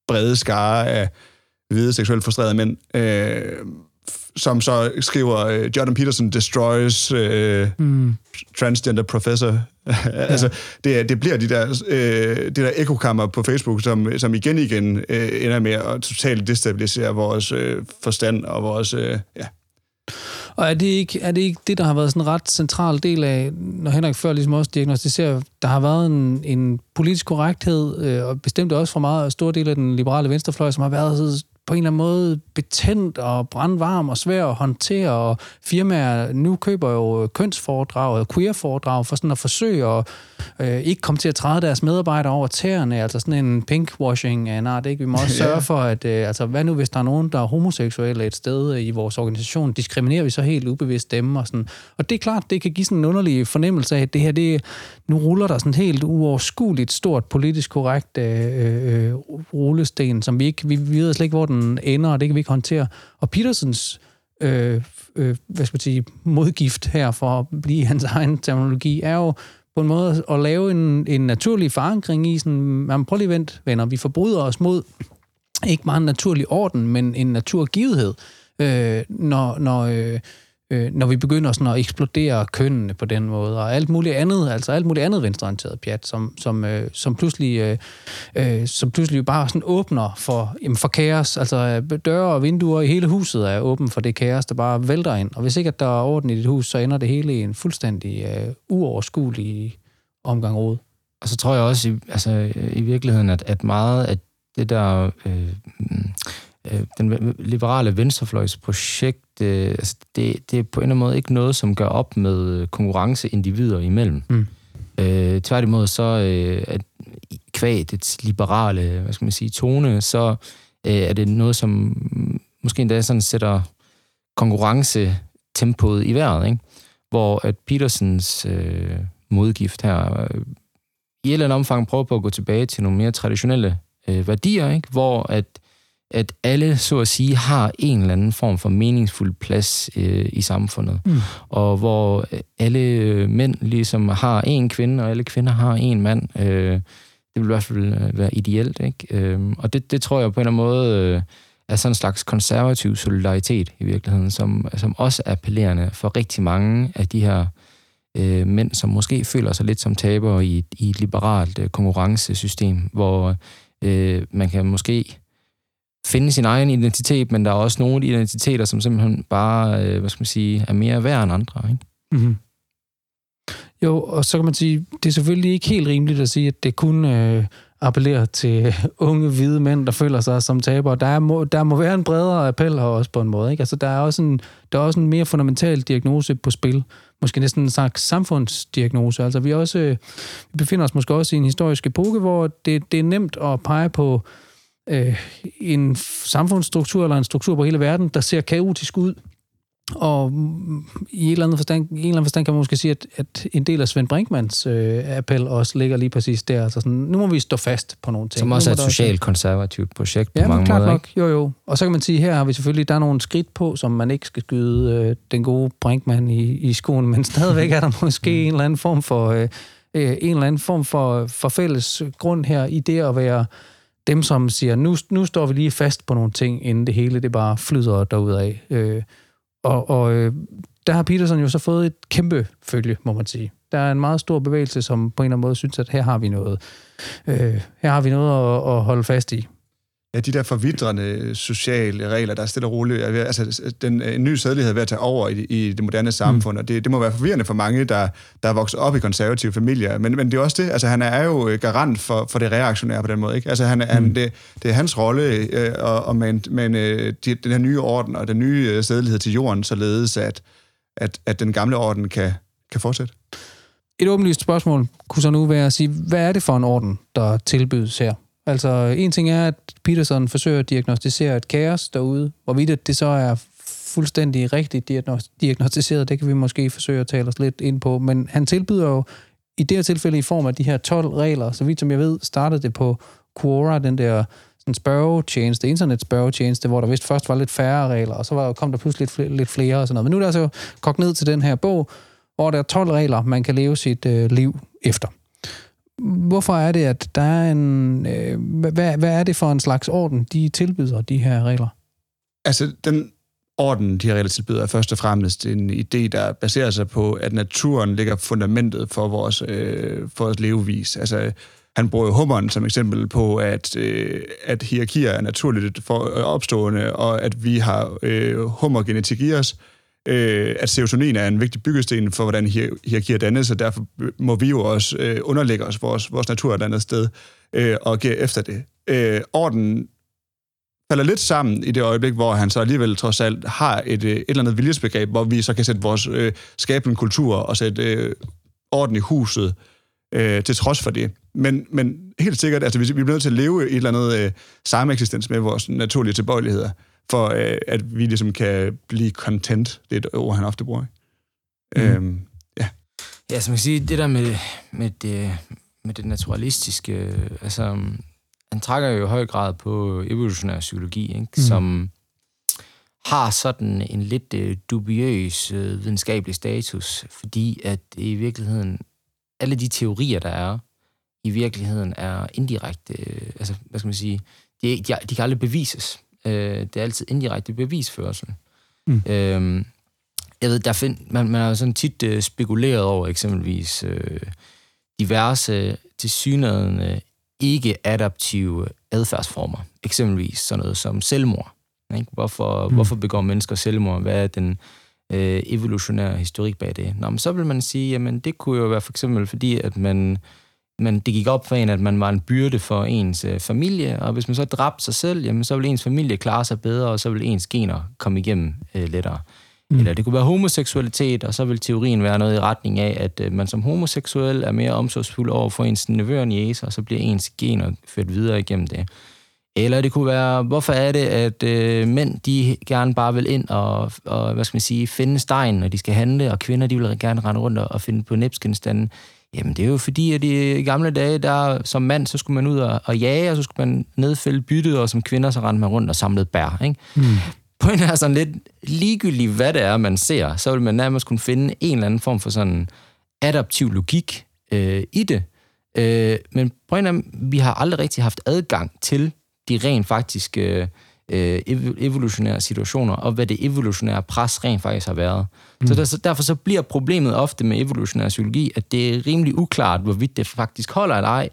brede skare af hvide seksuelt frustrerede mænd, øh, som så skriver, øh, Jordan Peterson destroys øh, mm. transgender professor. altså, det, det bliver de der, øh, det der ekokammer på Facebook, som, som igen igen øh, ender med at totalt destabilisere vores øh, forstand og vores... Øh, ja, og er det, ikke, er det ikke det, der har været sådan en ret central del af, når Henrik før ligesom også diagnostiserer, der har været en, en politisk korrekthed, øh, og bestemt også fra meget stor del af den liberale venstrefløj, som har været på en eller anden måde betændt og brandvarm og svær at håndtere, og firmaer nu køber jo kønsforedrag og queerforedrag for sådan at forsøge at øh, ikke komme til at træde deres medarbejdere over tæerne, altså sådan en pinkwashing af en art, ikke? Vi må også sørge for, at øh, altså, hvad nu hvis der er nogen, der er homoseksuelle et sted i vores organisation, diskriminerer vi så helt ubevidst dem og sådan. Og det er klart, det kan give sådan en underlig fornemmelse af, at det her, det, nu ruller der sådan helt uoverskueligt stort politisk korrekt øh, øh, rullesten, som vi ikke, vi, vi ved slet ikke, hvor den ender, og det kan vi ikke håndtere. Og Petersens øh, øh, hvad skal man sige, modgift her for at blive hans egen terminologi, er jo på en måde at lave en, en naturlig forankring i sådan, man prøv lige vent, venner, vi forbryder os mod ikke bare en naturlig orden, men en naturgivethed, øh, når, når, øh, øh, når vi begynder sådan at eksplodere kønnene på den måde, og alt muligt andet, altså alt muligt andet venstreorienteret pjat, som, som, øh, som, pludselig, øh, øh, som pludselig bare sådan åbner for, jamen for kaos. Altså døre og vinduer i hele huset er åbent for det kaos, der bare vælter ind. Og hvis ikke at der er orden i dit hus, så ender det hele i en fuldstændig øh, uoverskuelig omgang råd. Og så tror jeg også i, altså, i virkeligheden, at, at meget af det der... Øh, øh, den liberale venstrefløjs projekt, øh, altså det, det er på en eller anden måde ikke noget, som gør op med konkurrence individer imellem. Mm. Øh, tværtimod så, øh, at kvæg det liberale, hvad skal man sige, tone, så øh, er det noget, som måske endda sådan sætter konkurrencetempoet i vejret, ikke? hvor at Petersens øh, modgift her øh, i et eller andet omfang prøver på at gå tilbage til nogle mere traditionelle øh, værdier, ikke? hvor at at alle, så at sige, har en eller anden form for meningsfuld plads øh, i samfundet. Mm. Og hvor alle øh, mænd ligesom har en kvinde, og alle kvinder har en mand. Øh, det vil i hvert fald øh, være ideelt, ikke? Øh, og det, det tror jeg på en eller anden måde øh, er sådan en slags konservativ solidaritet i virkeligheden, som, som også er appellerende for rigtig mange af de her øh, mænd, som måske føler sig lidt som tabere i, i et liberalt øh, konkurrencesystem, hvor øh, man kan måske finde sin egen identitet, men der er også nogle identiteter, som simpelthen bare, øh, hvad skal man sige, er mere værd end andre, ikke? Mm-hmm. Jo, og så kan man sige, det er selvfølgelig ikke helt rimeligt at sige, at det kun øh, appellerer til unge hvide mænd, der føler sig som tabere. Der, er, må, der må være en bredere appel her også på en måde. Ikke? Altså, der, er også en, der er også en mere fundamental diagnose på spil. Måske næsten en slags samfundsdiagnose. Altså, vi, også, øh, vi befinder os måske også i en historisk epoke, hvor det, det er nemt at pege på øh, en samfundsstruktur eller en struktur på hele verden, der ser kaotisk ud. Og i en eller anden forstand, i en eller anden forstand kan man måske sige, at, at en del af Svend Brinkmans øh, appel også ligger lige præcis der. Altså sådan, nu må vi stå fast på nogle ting. Som også er et socialt konservativt projekt på ja, mange klart måder. Nok. Jo, jo. Og så kan man sige, her har vi selvfølgelig, der er nogle skridt på, som man ikke skal skyde øh, den gode Brinkmann i, i skoen, men stadigvæk er der måske en eller anden form for... Øh, øh, en eller anden form for, for fælles grund her i det at være dem, som siger, nu, nu står vi lige fast på nogle ting, inden det hele det bare flyder derudad. Øh, og og øh, der har Peterson jo så fået et kæmpe følge, må man sige. Der er en meget stor bevægelse, som på en eller anden måde synes, at her har vi noget, øh, her har vi noget at, at holde fast i. Ja, de der forvidrende sociale regler, der er stille og roligt. Altså, den, en ny sædelighed er ved at tage over i, i det moderne samfund, mm. og det, det må være forvirrende for mange, der, der er vokset op i konservative familier. Men, men det er også det, altså han er jo øh, garant for, for det reaktionære på den måde. Ikke? Altså han, mm. han, det, det er hans rolle øh, og, og med en, øh, de, den her nye orden og den nye øh, sædelighed til jorden, således at, at, at den gamle orden kan, kan fortsætte. Et åbenlyst spørgsmål kunne så nu være at sige, hvad er det for en orden, der tilbydes her? Altså, en ting er, at Peterson forsøger at diagnostisere et kaos derude. Hvorvidt det så er fuldstændig rigtigt diagnostiseret, det kan vi måske forsøge at tale os lidt ind på. Men han tilbyder jo i det her tilfælde i form af de her 12 regler. Så vidt som jeg ved, startede det på Quora, den der sådan spørgetjeneste, internetspørgetjeneste, hvor der vist først var lidt færre regler, og så var, kom der pludselig lidt flere, lidt flere og sådan noget. Men nu er der altså kogt ned til den her bog, hvor der er 12 regler, man kan leve sit øh, liv efter. Hvorfor er det, at der er en... Øh, hvad, hvad er det for en slags orden, de tilbyder, de her regler? Altså, den orden, de her regler tilbyder, er først og fremmest en idé, der baserer sig på, at naturen ligger fundamentet for vores, øh, for vores levevis. Altså, han bruger jo hummeren som eksempel på, at, øh, at hierarkier er naturligt for, øh, opstående, og at vi har øh, hummergenetik i os, øh, Øh, at serotonin er en vigtig byggesten for, hvordan hier- hierarkier dannes, og derfor må vi jo også øh, underlægge os vores, vores natur et andet sted øh, og give efter det. Øh, orden falder lidt sammen i det øjeblik, hvor han så alligevel trods alt har et, øh, et eller andet viljesbegreb, hvor vi så kan sætte vores øh, skabende kultur og sætte øh, orden i huset øh, til trods for det. Men, men helt sikkert, altså vi, vi bliver nødt til at leve i et eller andet øh, sameksistens med vores naturlige tilbøjeligheder, for øh, at vi ligesom kan blive content. Det er et ord, han ofte bruger. Mm. Øhm, ja. Ja, som man kan sige, det der med, med, det, med det naturalistiske, øh, altså, han trækker jo i høj grad på evolutionær psykologi, ikke? Mm. som har sådan en lidt øh, dubiøs øh, videnskabelig status, fordi at i virkeligheden, alle de teorier, der er, i virkeligheden er indirekte, øh, altså, hvad skal man sige, de, de, de kan aldrig bevises. Øh, det er altid indirekte bevisførsel. Mm. Øhm, jeg ved, der find, man, man har jo sådan tit øh, spekuleret over eksempelvis øh, diverse tilsyneladende ikke-adaptive adfærdsformer. Eksempelvis sådan noget som selvmord. Ikke? Hvorfor, mm. hvorfor begår mennesker selvmord? Hvad er den øh, evolutionære historik bag det? Nå, men så vil man sige, jamen det kunne jo være for eksempel fordi, at man, man, det gik op for en, at man var en byrde for ens øh, familie, og hvis man så dræbte sig selv, jamen så vil ens familie klare sig bedre, og så vil ens gener komme igennem øh, lettere. Mm. Eller det kunne være homoseksualitet, og så vil teorien være noget i retning af, at øh, man som homoseksuel er mere omsorgsfuld over for ens nevøer og niece, og så bliver ens gener ført videre igennem det. Eller det kunne være, hvorfor er det, at øh, mænd, de gerne bare vil ind og, og, hvad skal man sige, finde stegen, når de skal handle, og kvinder, de vil gerne rende rundt og, og finde på næbsgenstanden. Jamen, det er jo fordi, at i gamle dage, der som mand, så skulle man ud og, og jage, og så skulle man nedfælde byttet, og som kvinder, så rendte man rundt og samlede bær, ikke? Mm. Pointen er sådan lidt ligegyldigt, hvad det er, man ser, så vil man nærmest kunne finde en eller anden form for sådan adaptiv logik øh, i det. Øh, men pointen er, vi har aldrig rigtig haft adgang til de rent faktiske øh, evolutionære situationer, og hvad det evolutionære pres rent faktisk har været. Mm. Så, der, så derfor så bliver problemet ofte med evolutionær psykologi, at det er rimelig uklart, hvorvidt det faktisk holder eller ej.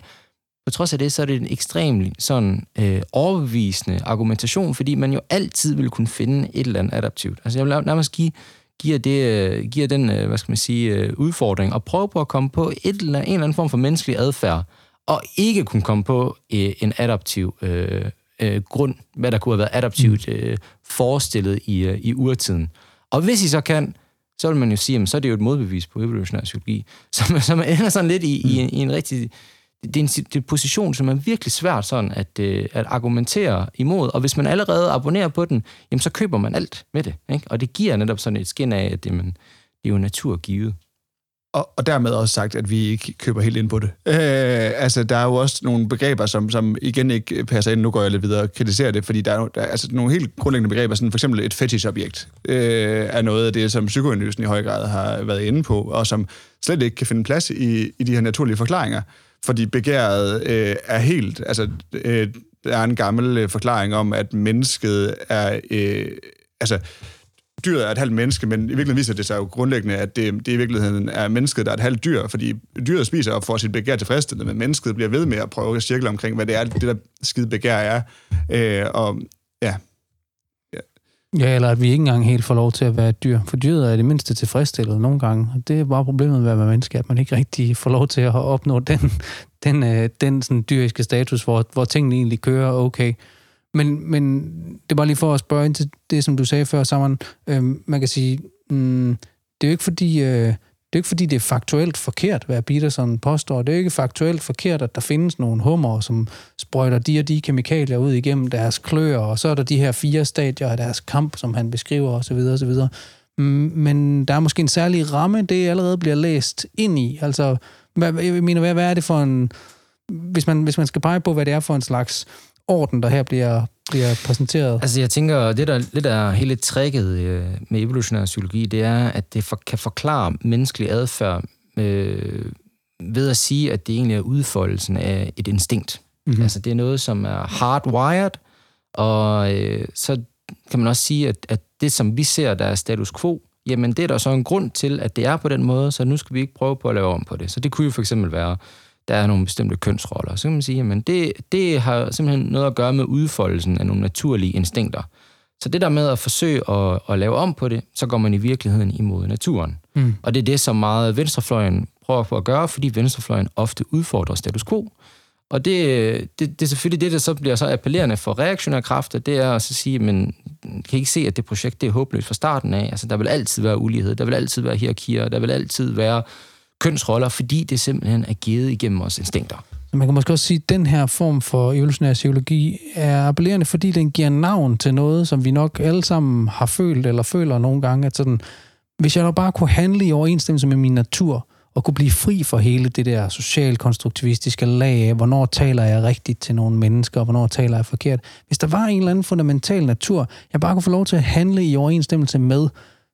På trods af det, så er det en ekstremt sådan øh, overbevisende argumentation, fordi man jo altid vil kunne finde et eller andet adaptivt. Altså jeg vil nærmest give, giver, det, øh, giver den, øh, hvad skal man sige, øh, udfordring, og prøve på at komme på et eller, en eller anden form for menneskelig adfærd, og ikke kunne komme på øh, en adaptiv øh, øh, grund, hvad der kunne have været adaptivt øh, forestillet i, øh, i urtiden. Og hvis I så kan, så vil man jo sige, at så er det jo et modbevis på evolutionær psykologi. Så man, så man ender sådan lidt i, i, en, i en rigtig... Det er, en, det er en position, som er virkelig svært sådan at, øh, at argumentere imod, og hvis man allerede abonnerer på den, jamen så køber man alt med det. Ikke? Og det giver netop sådan et skin af, at det, man, det er jo naturgivet og, og dermed også sagt, at vi ikke køber helt ind på det. Øh, altså, der er jo også nogle begreber, som, som igen ikke passer ind. Nu går jeg lidt videre og kritiserer det, fordi der er, jo, der er altså nogle helt grundlæggende begreber, sådan for eksempel et fetishobjekt, øh, er noget af det, som psykoanalysen i høj grad har været inde på, og som slet ikke kan finde plads i, i de her naturlige forklaringer. Fordi begæret øh, er helt... Altså, øh, der er en gammel øh, forklaring om, at mennesket er... Øh, altså, dyret er et halvt menneske, men i virkeligheden viser det sig jo grundlæggende, at det, det i virkeligheden er mennesket, der er et halvt dyr, fordi dyret spiser op for sit begær tilfredsstillet, men mennesket bliver ved med at prøve at cirkle omkring, hvad det er, det der skide begær er. Øh, og ja, Ja, eller at vi ikke engang helt får lov til at være et dyr. For dyret er det mindste tilfredsstillet nogle gange. Og det er bare problemet med at være menneske, at man ikke rigtig får lov til at opnå den, den, øh, den sådan dyriske status, hvor, hvor tingene egentlig kører okay. Men, men det er bare lige for at spørge ind til det, som du sagde før, sammen. Øhm, man kan sige, mm, det er jo ikke fordi... Øh, det er ikke fordi, det er faktuelt forkert, hvad Peterson påstår. Det er ikke faktuelt forkert, at der findes nogle hummer, som sprøjter de og de kemikalier ud igennem deres kløer, og så er der de her fire stadier af deres kamp, som han beskriver osv. osv. Mm, men der er måske en særlig ramme, det allerede bliver læst ind i. Altså, hvad, jeg mener, hvad, hvad er det for en... Hvis man, hvis man skal pege på, hvad det er for en slags orden, der her bliver, bliver præsenteret? Altså jeg tænker, det der lidt er hele tricket øh, med evolutionær psykologi, det er, at det for, kan forklare menneskelig adfærd øh, ved at sige, at det egentlig er udfoldelsen af et instinkt. Mm-hmm. Altså det er noget, som er hardwired, og øh, så kan man også sige, at, at det, som vi ser, der er status quo, jamen det er der så en grund til, at det er på den måde, så nu skal vi ikke prøve på at lave om på det. Så det kunne jo for eksempel være, der er nogle bestemte kønsroller. Så kan man sige, at det, det har simpelthen noget at gøre med udfoldelsen af nogle naturlige instinkter. Så det der med at forsøge at, at lave om på det, så går man i virkeligheden imod naturen. Mm. Og det er det, som meget venstrefløjen prøver på at gøre, fordi venstrefløjen ofte udfordrer status quo. Og det, det, det er selvfølgelig det, der så bliver så appellerende for reaktionære kræfter, det er at så sige, men kan ikke se, at det projekt det er håbløst fra starten af? Altså, der vil altid være ulighed, der vil altid være hierarkier, der vil altid være kønsroller, fordi det simpelthen er givet igennem vores instinkter. Man kan måske også sige, at den her form for evolutionær psykologi er appellerende, fordi den giver navn til noget, som vi nok alle sammen har følt eller føler nogle gange, at sådan, hvis jeg da bare kunne handle i overensstemmelse med min natur, og kunne blive fri for hele det der socialkonstruktivistiske lag af, hvornår taler jeg rigtigt til nogle mennesker, og hvornår taler jeg forkert. Hvis der var en eller anden fundamental natur, jeg bare kunne få lov til at handle i overensstemmelse med,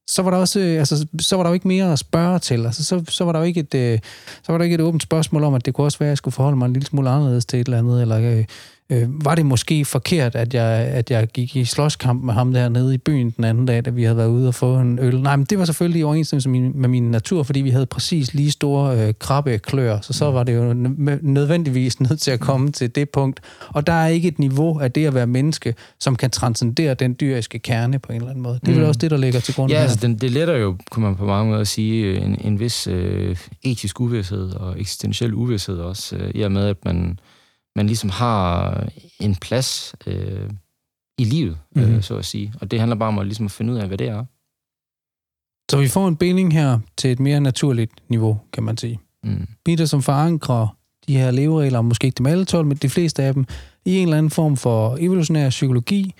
så var der også, øh, altså, så var der jo ikke mere at spørge til. Altså, så, så, var der jo ikke et, øh, så var der ikke et åbent spørgsmål om, at det kunne også være, at jeg skulle forholde mig en lille smule anderledes til et eller andet, eller øh, øh, var det måske forkert, at jeg, at jeg gik i slåskamp med ham der nede i byen den anden dag, da vi havde været ude og få en øl? Nej, men det var selvfølgelig i overensstemmelse med min, med min natur, fordi vi havde præcis lige store øh, krabbeklør, så så var det jo nødvendigvis nødt til at komme til det punkt. Og der er ikke et niveau af det at være menneske, som kan transcendere den dyriske kerne på en eller anden måde. Det er mm. vel også det, der ligger til grund Ja, altså den, det letter jo, kunne man på mange måder sige, en, en vis øh, etisk uvidshed og eksistentiel uvidshed også, øh, i og med, at man man ligesom har en plads øh, i livet, mm-hmm. øh, mhm. så at sige. Og det handler bare om at, ligesom at finde ud af, hvad det er. Så vi får en binding her til et mere naturligt niveau, kan man sige. Mm. Peter, som forankrer de her leveregler, måske ikke dem alle 12, men de fleste af dem, i en eller anden form for evolutionær psykologi,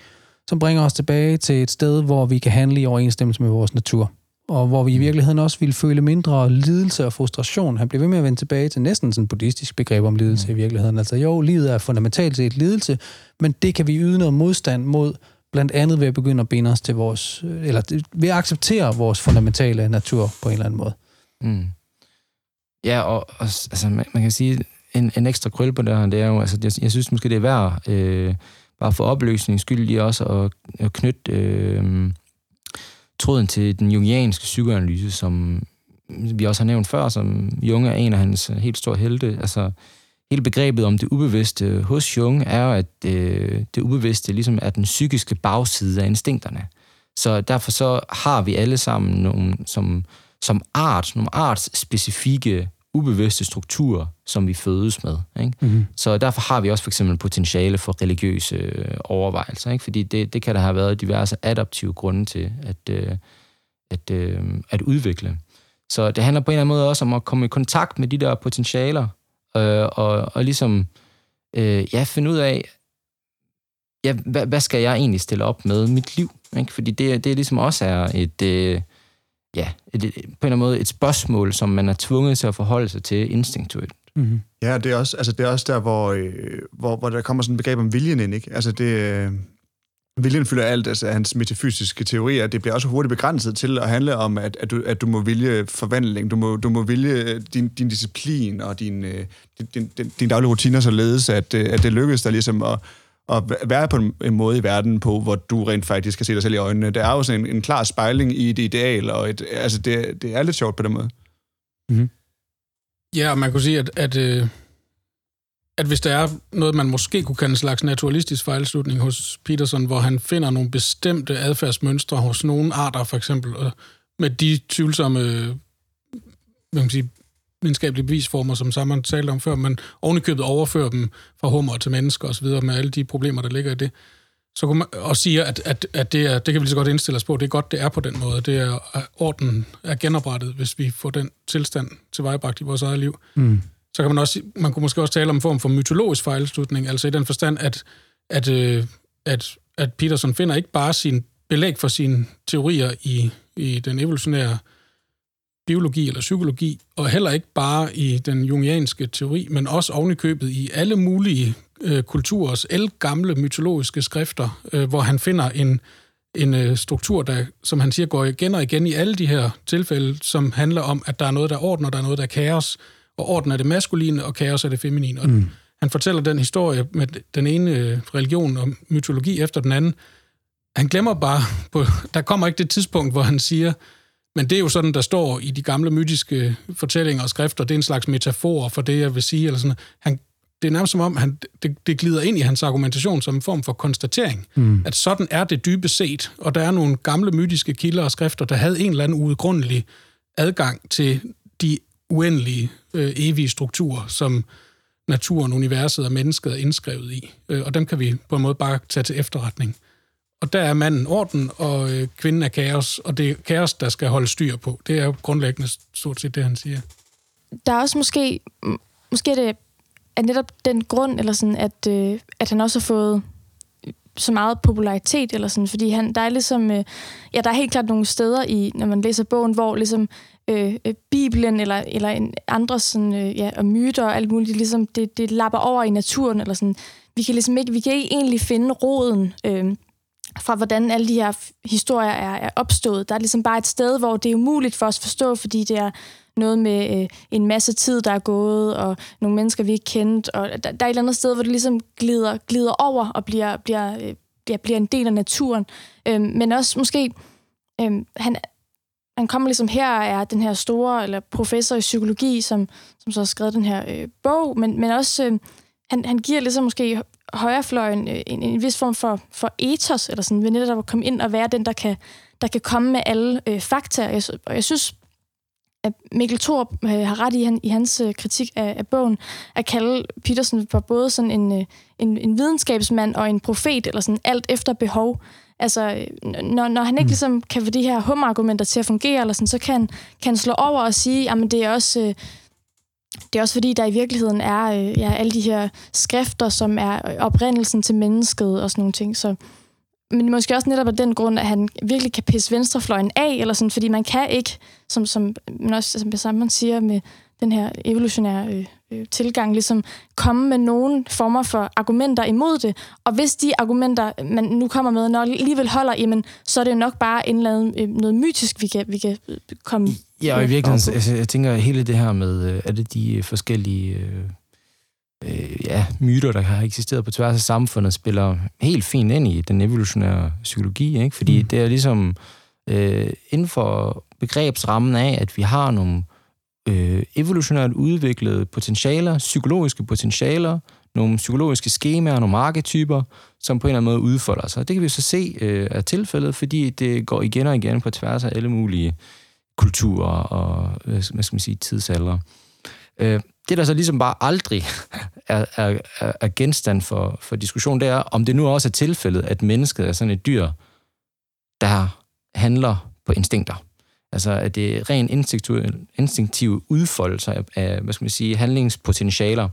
som bringer os tilbage til et sted, hvor vi kan handle i overensstemmelse med vores natur og hvor vi i virkeligheden også ville føle mindre lidelse og frustration. Han blev ved med at vende tilbage til næsten sådan buddhistisk begreb om lidelse mm. i virkeligheden. Altså jo, livet er fundamentalt set lidelse, men det kan vi yde noget modstand mod, blandt andet ved at begynde at binde os til vores, eller ved at acceptere vores fundamentale natur på en eller anden måde. Mm. Ja, og, og altså, man, man kan sige, en, en ekstra krøl på det her, det er jo, altså, jeg, jeg synes måske, det er værd, øh, bare for opløsning skyld lige også at, at knytte øh, tråden til den jungianske psykoanalyse, som vi også har nævnt før, som Jung er en af hans øh, helt store helte. Altså, hele begrebet om det ubevidste hos Jung er jo, at øh, det ubevidste ligesom er den psykiske bagside af instinkterne. Så derfor så har vi alle sammen nogle, som, som art, nogle artsspecifikke ubevidste strukturer, som vi fødes med. Ikke? Mm-hmm. Så derfor har vi også for eksempel potentiale for religiøse øh, overvejelser, ikke? fordi det, det kan der have været diverse adaptive grunde til at, øh, at, øh, at udvikle. Så det handler på en eller anden måde også om at komme i kontakt med de der potentialer, øh, og, og ligesom øh, ja, finde ud af, ja, hvad, hvad skal jeg egentlig stille op med mit liv? Ikke? Fordi det, det ligesom også er et... Øh, ja, et, et, på en eller anden måde et spørgsmål, som man er tvunget til at forholde sig til instinktivt. Mm-hmm. Ja, det er også, altså, det er også der, hvor, øh, hvor, hvor der kommer sådan et begreb om viljen ind, ikke? Altså, det, øh, viljen fylder alt, altså hans metafysiske teorier, det bliver også hurtigt begrænset til at handle om, at, at, du, at du må vilje forvandling, du må, du må vilje din, din disciplin og din, øh, din, din, din daglige rutiner således, at, øh, at det lykkes dig ligesom at, at være på en, en måde i verden på, hvor du rent faktisk kan se dig selv i øjnene. Det er jo sådan en, en klar spejling i et ideal, og et, altså det, det er lidt sjovt på den måde. Mm-hmm. Ja, og man kunne sige, at, at, øh, at hvis der er noget, man måske kunne kalde en slags naturalistisk fejlslutning hos Peterson, hvor han finder nogle bestemte adfærdsmønstre hos nogle arter, for eksempel, og med de tvivlsomme hvad man sige, videnskabelige bevisformer, som Sammen talte om før, men ovenikøbet overfører dem fra hummer til mennesker osv., med alle de problemer, der ligger i det. Så kunne man også sige, at, at, at det, er, det kan vi lige så godt indstille os på. Det er godt, det er på den måde. Det er, at orden er genoprettet, hvis vi får den tilstand tilvejebragt i vores eget liv. Mm. Så kan man også, man kunne måske også tale om en form for mytologisk fejlslutning, altså i den forstand, at, at, øh, at, at Peterson finder ikke bare sin belæg for sine teorier i, i den evolutionære biologi eller psykologi, og heller ikke bare i den jungianske teori, men også ovenikøbet i alle mulige øh, kulturers gamle mytologiske skrifter, øh, hvor han finder en, en øh, struktur, der, som han siger, går igen og igen i alle de her tilfælde, som handler om, at der er noget, der er orden, og der er noget, der er kaos, og orden er det maskuline, og kaos er det feminine. Og mm. Han fortæller den historie med den ene øh, religion og mytologi efter den anden. Han glemmer bare, på, der kommer ikke det tidspunkt, hvor han siger, men det er jo sådan, der står i de gamle mytiske fortællinger og skrifter, det er en slags metafor for det, jeg vil sige. Eller sådan. Han, det er nærmest som om, han, det, det glider ind i hans argumentation som en form for konstatering, mm. at sådan er det dybest set, og der er nogle gamle mytiske kilder og skrifter, der havde en eller anden uudgrundelig adgang til de uendelige, øh, evige strukturer, som naturen, universet og mennesket er indskrevet i. Øh, og dem kan vi på en måde bare tage til efterretning. Og der er manden orden, og øh, kvinden er kaos, og det er kaos, der skal holde styr på. Det er jo grundlæggende stort set det, han siger. Der er også måske, måske er det er netop den grund, eller sådan, at, øh, at han også har fået så meget popularitet, eller sådan, fordi han, der er ligesom, øh, ja, der er helt klart nogle steder i, når man læser bogen, hvor ligesom øh, øh Bibelen eller, eller en andre sådan, øh, ja, og myter og alt muligt, ligesom, det, det lapper over i naturen, eller sådan. Vi kan ligesom ikke, vi kan ikke egentlig finde roden øh, fra, hvordan alle de her historier er, er opstået. Der er ligesom bare et sted, hvor det er umuligt for os at forstå, fordi det er noget med øh, en masse tid, der er gået, og nogle mennesker, vi ikke kendt, og der, der er et eller andet sted, hvor det ligesom glider, glider over og bliver, bliver, øh, bliver, bliver en del af naturen. Øh, men også måske, øh, han, han kommer ligesom her og er den her store, eller professor i psykologi, som, som så har skrevet den her øh, bog, men, men også, øh, han, han giver ligesom måske højrefløjen øh, en, en vis form for, for ethos, eller sådan, ved netop at komme ind og være den, der kan, der kan komme med alle øh, fakta. Og jeg, og jeg synes, at Mikkel Thor øh, har ret i, han, i hans øh, kritik af, af bogen, at kalde Petersen for både sådan en, øh, en, en videnskabsmand og en profet, eller sådan alt efter behov. Altså, når, når han ikke mm. ligesom kan få de her humargumenter til at fungere, eller sådan, så kan, kan han slå over og sige, at det er også... Øh, det er også fordi, der i virkeligheden er øh, ja, alle de her skrifter, som er øh, oprindelsen til mennesket og sådan nogle ting. Så, men måske også netop af den grund, at han virkelig kan pisse venstrefløjen af, eller sådan, fordi man kan ikke, som, som, men også, som man siger med den her evolutionære øh, øh, tilgang, ligesom komme med nogle former for argumenter imod det. Og hvis de argumenter, man nu kommer med, når alligevel holder, jamen, så er det nok bare en eller anden, øh, noget mytisk, vi kan, vi kan øh, komme Ja, og i virkeligheden, altså, jeg tænker, hele det her med, øh, er det de forskellige øh, øh, ja, myter, der har eksisteret på tværs af samfundet, spiller helt fint ind i den evolutionære psykologi, ikke? fordi mm. det er ligesom øh, inden for begrebsrammen af, at vi har nogle øh, Øh, evolutionært udviklede potentialer, psykologiske potentialer, nogle psykologiske skemaer, nogle marketyper, som på en eller anden måde udfolder sig. Det kan vi så se øh, er tilfældet, fordi det går igen og igen på tværs af alle mulige kulturer og øh, hvad skal man sige, tidsalder. Øh, det, der så ligesom bare aldrig er, er, er genstand for, for diskussion, det er, om det nu også er tilfældet, at mennesket er sådan et dyr, der handler på instinkter. Altså, at det er ren instinktive, instinktive af, af, hvad skal man sige, handlingspotentialer.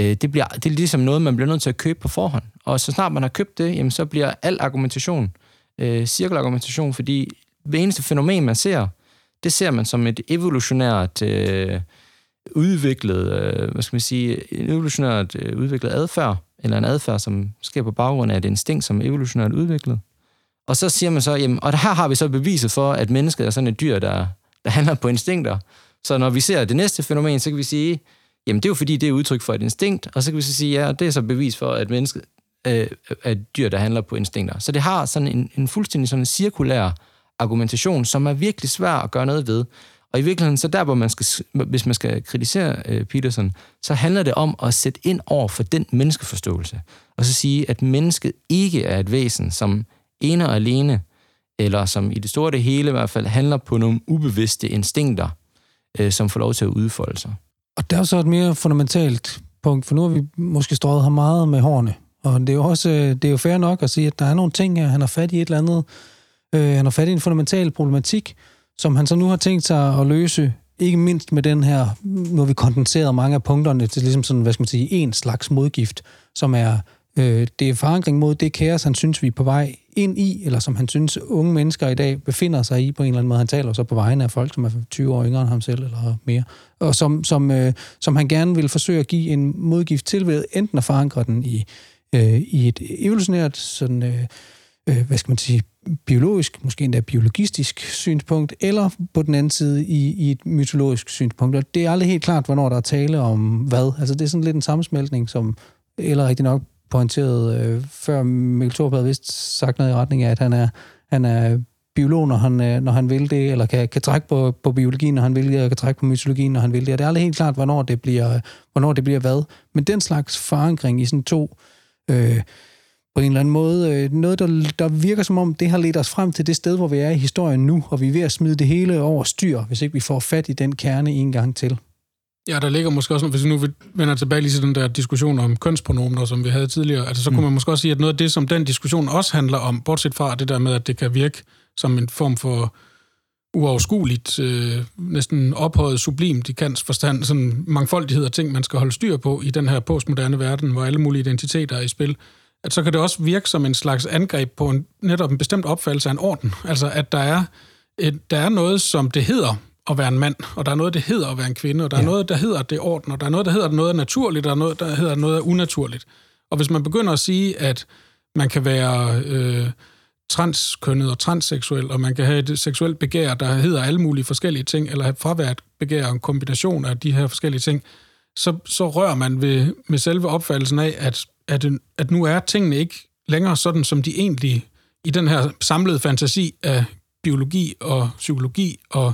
Øh, det, bliver, det er ligesom noget, man bliver nødt til at købe på forhånd. Og så snart man har købt det, jamen, så bliver al argumentation øh, cirkelargumentation, fordi det eneste fænomen, man ser, det ser man som et evolutionært øh, udviklet, øh, hvad skal man sige, en evolutionært øh, udviklet adfærd, eller en adfærd, som sker på baggrund af et instinkt, som er evolutionært udviklet. Og så siger man så, jamen, og her har vi så beviset for, at mennesket er sådan et dyr, der, der handler på instinkter. Så når vi ser det næste fænomen, så kan vi sige, jamen det er jo fordi, det er udtryk for et instinkt, og så kan vi så sige, ja, det er så bevis for, at mennesket øh, er et dyr, der handler på instinkter. Så det har sådan en, en fuldstændig sådan en cirkulær argumentation, som er virkelig svær at gøre noget ved. Og i virkeligheden, så der, hvor man skal, hvis man skal kritisere øh, Peterson, så handler det om at sætte ind over for den menneskeforståelse. Og så sige, at mennesket ikke er et væsen, som ene og alene, eller som i det store det hele i hvert fald, handler på nogle ubevidste instinkter, øh, som får lov til at udfolde sig. Og der er så et mere fundamentalt punkt, for nu har vi måske strøget ham meget med hårene. Og det er jo også øh, det er jo fair nok at sige, at der er nogle ting, at han har fat i et eller andet. Øh, han har fat i en fundamental problematik, som han så nu har tænkt sig at løse, ikke mindst med den her, nu har vi kondenseret mange af punkterne til ligesom sådan, hvad skal man sige, en slags modgift, som er øh, det er forankring mod det kaos, han synes, vi er på vej ind i, eller som han synes, unge mennesker i dag befinder sig i på en eller anden måde. Han taler så på vegne af folk, som er 20 år yngre end ham selv, eller mere. Og som, som, øh, som han gerne vil forsøge at give en modgift til ved enten at forankre den i, øh, i et evolutionært, sådan, øh, øh, hvad skal man sige, biologisk, måske endda biologistisk synspunkt, eller på den anden side i, i et mytologisk synspunkt. Og det er aldrig helt klart, hvornår der er tale om hvad. Altså det er sådan lidt en sammensmeltning, som eller rigtig nok pointeret øh, før Mikkel Thorpe havde vist sagt noget i retning af, at han er, han er biolog, når han, øh, når han vil det, eller kan, kan trække på, på biologien, når han vil det, eller kan trække på mytologien, når han vil det. Og det er aldrig helt klart, hvornår det bliver, hvornår det bliver hvad. Men den slags forankring i sådan to, øh, på en eller anden måde, øh, noget, der, der virker som om, det har ledt os frem til det sted, hvor vi er i historien nu, og vi er ved at smide det hele over styr, hvis ikke vi får fat i den kerne en gang til. Ja, der ligger måske også, hvis vi nu vender tilbage lige til den der diskussion om kønspronomener, som vi havde tidligere, altså så mm. kunne man måske også sige, at noget af det, som den diskussion også handler om, bortset fra det der med, at det kan virke som en form for uoverskueligt, øh, næsten ophøjet sublimt i Kants forstand, sådan mangfoldighed af ting, man skal holde styr på i den her postmoderne verden, hvor alle mulige identiteter er i spil, at så kan det også virke som en slags angreb på en, netop en bestemt opfattelse af en orden. Altså, at der er, et, der er noget, som det hedder, at være en mand, og der er noget, der hedder at være en kvinde, og der ja. er noget, der hedder, det orden, og der er noget, der hedder noget er naturligt, og der er noget, der hedder noget er unaturligt. Og hvis man begynder at sige, at man kan være øh, transkønnet og transseksuel, og man kan have et seksuelt begær, der hedder alle mulige forskellige ting, eller have fravært begær en kombination af de her forskellige ting, så, så rører man ved, med selve opfattelsen af, at, at, at nu er tingene ikke længere sådan, som de egentlig i den her samlede fantasi af biologi og psykologi og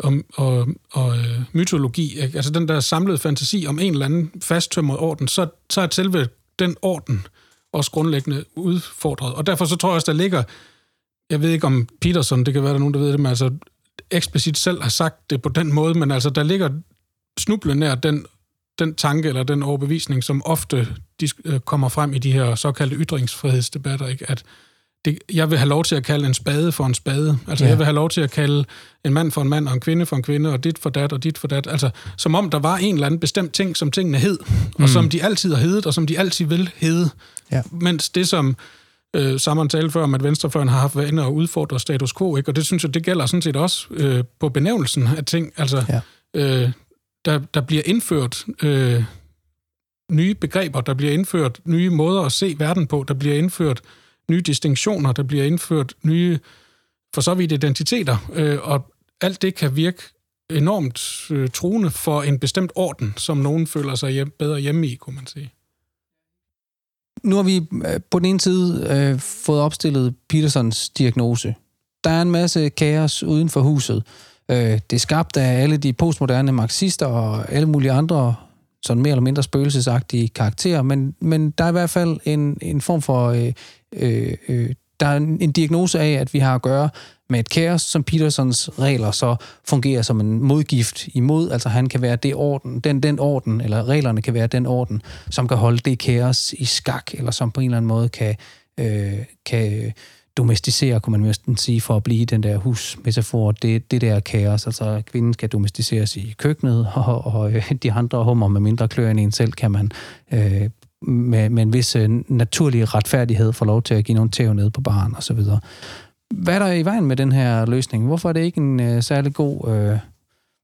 og, og, og øh, mytologi, ikke? altså den der samlede fantasi om en eller anden fasttømret orden, så, så er selve den orden også grundlæggende udfordret. Og derfor så tror jeg også, der ligger, jeg ved ikke om Peterson, det kan være, der er nogen, der ved det, men altså eksplicit selv har sagt det på den måde, men altså der ligger snuble nær den, den tanke eller den overbevisning, som ofte de, øh, kommer frem i de her såkaldte ytringsfrihedsdebatter, ikke? at det, jeg vil have lov til at kalde en spade for en spade. Altså, ja. jeg vil have lov til at kalde en mand for en mand, og en kvinde for en kvinde, og dit for dat, og dit for dat. Altså, som om der var en eller anden bestemt ting, som tingene hed, mm. og som de altid har heddet, og som de altid vil hedde. Ja. Mens det, som øh, Sammen talte før om, at venstrefløjen har haft inde og udfordre status quo, ikke? og det synes jeg, det gælder sådan set også øh, på benævnelsen af ting. Altså, ja. øh, der, der bliver indført øh, nye begreber, der bliver indført nye måder at se verden på, der bliver indført nye distinktioner, der bliver indført nye, for så vidt identiteter, øh, og alt det kan virke enormt øh, truende for en bestemt orden, som nogen føler sig hjem, bedre hjemme i, kunne man sige. Nu har vi øh, på den ene side øh, fået opstillet Petersons diagnose. Der er en masse kaos uden for huset. Øh, det er skabt af alle de postmoderne marxister og alle mulige andre sådan mere eller mindre spøgelsesagtige karakterer, men, men der er i hvert fald en, en form for... Øh, øh, øh, der er en, diagnose af, at vi har at gøre med et kaos, som Petersons regler så fungerer som en modgift imod. Altså han kan være det orden, den, den orden, eller reglerne kan være den orden, som kan holde det kaos i skak, eller som på en eller anden måde kan, øh, kan domesticere, kunne man næsten sige, for at blive den der husmetafor, det, det der kaos. Altså, kvinden skal domesticeres i køkkenet, og, og øh, de andre hummer med mindre klør end en selv, kan man øh, med, med en vis øh, naturlig retfærdighed få lov til at give nogle tæv ned på baren og så videre. hvad er der i vejen med den her løsning? Hvorfor er det ikke en øh, særlig god... Øh,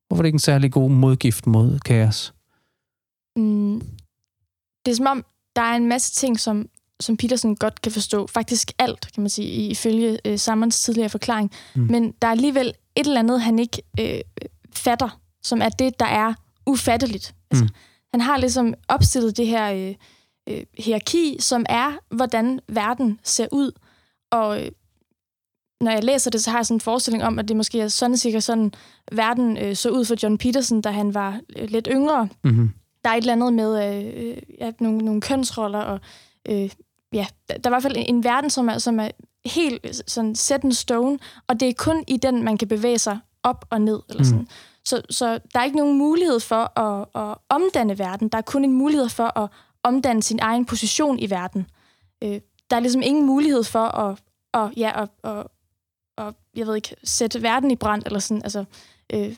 hvorfor er det ikke en særlig god modgift mod kaos? Mm, det er som om, der er en masse ting, som, som Peterson godt kan forstå. Faktisk alt, kan man sige, ifølge øh, Sammons tidligere forklaring. Mm. Men der er alligevel et eller andet, han ikke øh, fatter, som er det, der er ufatteligt. Altså, mm. Han har ligesom opstillet det her øh, øh, hierarki, som er, hvordan verden ser ud. Og øh, når jeg læser det, så har jeg sådan en forestilling om, at det måske er sådan cirka sådan, verden øh, så ud for John Peterson, da han var øh, lidt yngre. Mm-hmm. Der er et eller andet med øh, ja, nogle, nogle kønsroller, og øh, ja, der er i hvert fald en, en verden, som er, som er helt sådan set in stone, og det er kun i den, man kan bevæge sig op og ned. Eller sådan. Mm. Så, så der er ikke nogen mulighed for at, at omdanne verden. Der er kun en mulighed for at omdanne sin egen position i verden. Øh, der er ligesom ingen mulighed for at, at, ja, at, at, at, jeg ved ikke, sætte verden i brand, eller sådan, altså... Øh.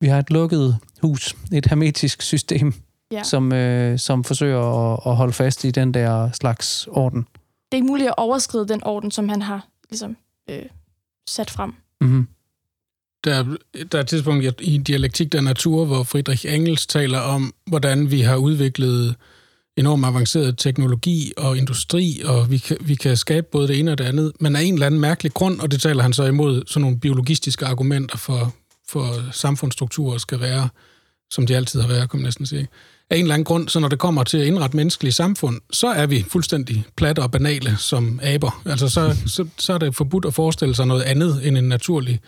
Vi har et lukket hus, et hermetisk system, ja. som, øh, som forsøger at, at holde fast i den der slags orden. Det er ikke muligt at overskride den orden, som han har ligesom, øh, sat frem. Mm-hmm. Der, der er et tidspunkt i Dialektik der Natur, hvor Friedrich Engels taler om, hvordan vi har udviklet enormt avanceret teknologi og industri, og vi kan, vi kan skabe både det ene og det andet, men af en eller anden mærkelig grund, og det taler han så imod, sådan nogle biologistiske argumenter for, for samfundsstrukturer skal være, som de altid har været, kan man næsten sige. Af en eller anden grund, så når det kommer til at indrette menneskelige samfund, så er vi fuldstændig platte og banale som aber. Altså så, så, så er det forbudt at forestille sig noget andet end en naturlig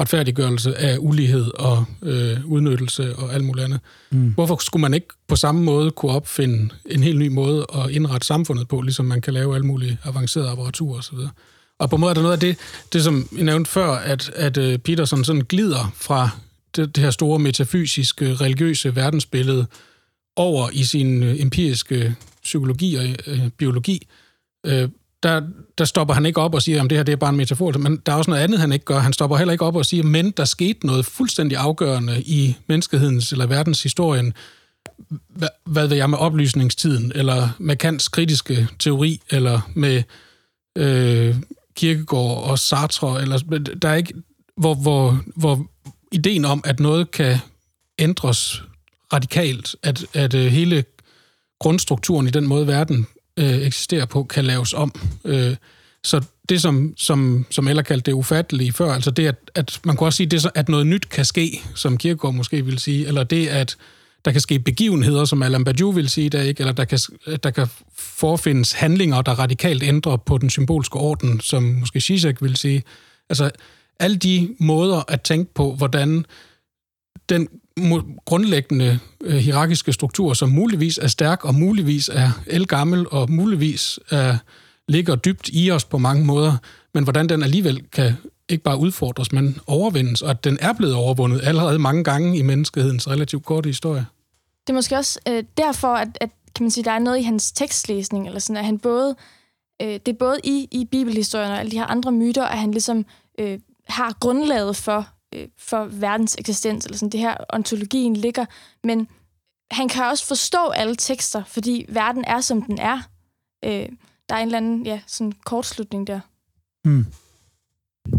retfærdiggørelse af ulighed og øh, udnyttelse og alt muligt andet. Mm. Hvorfor skulle man ikke på samme måde kunne opfinde en helt ny måde at indrette samfundet på, ligesom man kan lave alle mulige avancerede apparaturer osv.? Og på en måde er der noget af det, det som jeg nævnte før, at, at uh, Peterson sådan glider fra det, det her store metafysiske, religiøse verdensbillede over i sin uh, empiriske psykologi og uh, biologi. Uh, der, der stopper han ikke op og siger, at det her det er bare en metafor, men der er også noget andet, han ikke gør. Han stopper heller ikke op og siger, men der skete noget fuldstændig afgørende i menneskehedens eller verdenshistorien, hvad, hvad ved jeg med oplysningstiden, eller med Kants kritiske teori, eller med øh, Kierkegaard og Sartre, eller der er ikke, hvor, hvor, hvor ideen om, at noget kan ændres radikalt, at, at øh, hele grundstrukturen i den måde, verden øh, eksisterer på, kan laves om. Øh, så det, som, som, som Eller kaldte det ufattelige før, altså det, at, at man kunne også sige, det, at noget nyt kan ske, som Kierkegaard måske ville sige, eller det, at der kan ske begivenheder, som Alain Badiou vil sige der, ikke? eller der kan, der kan forfindes handlinger, der radikalt ændrer på den symbolske orden, som måske Zizek vil sige. Altså, alle de måder at tænke på, hvordan den grundlæggende øh, hierarkiske struktur, som muligvis er stærk og muligvis er elgammel og muligvis er, ligger dybt i os på mange måder, men hvordan den alligevel kan ikke bare udfordres, men overvindes, og at den er blevet overvundet allerede mange gange i menneskehedens relativt korte historie. Det er måske også øh, derfor, at, at kan man sige, der er noget i hans tekstlæsning, eller sådan, at han både, øh, det er både i, i bibelhistorien og alle de her andre myter, at han ligesom øh, har grundlaget for øh, for verdens eksistens, eller sådan det her ontologien ligger, men han kan også forstå alle tekster, fordi verden er, som den er. Øh, der er en eller anden ja, sådan kortslutning der. Hmm.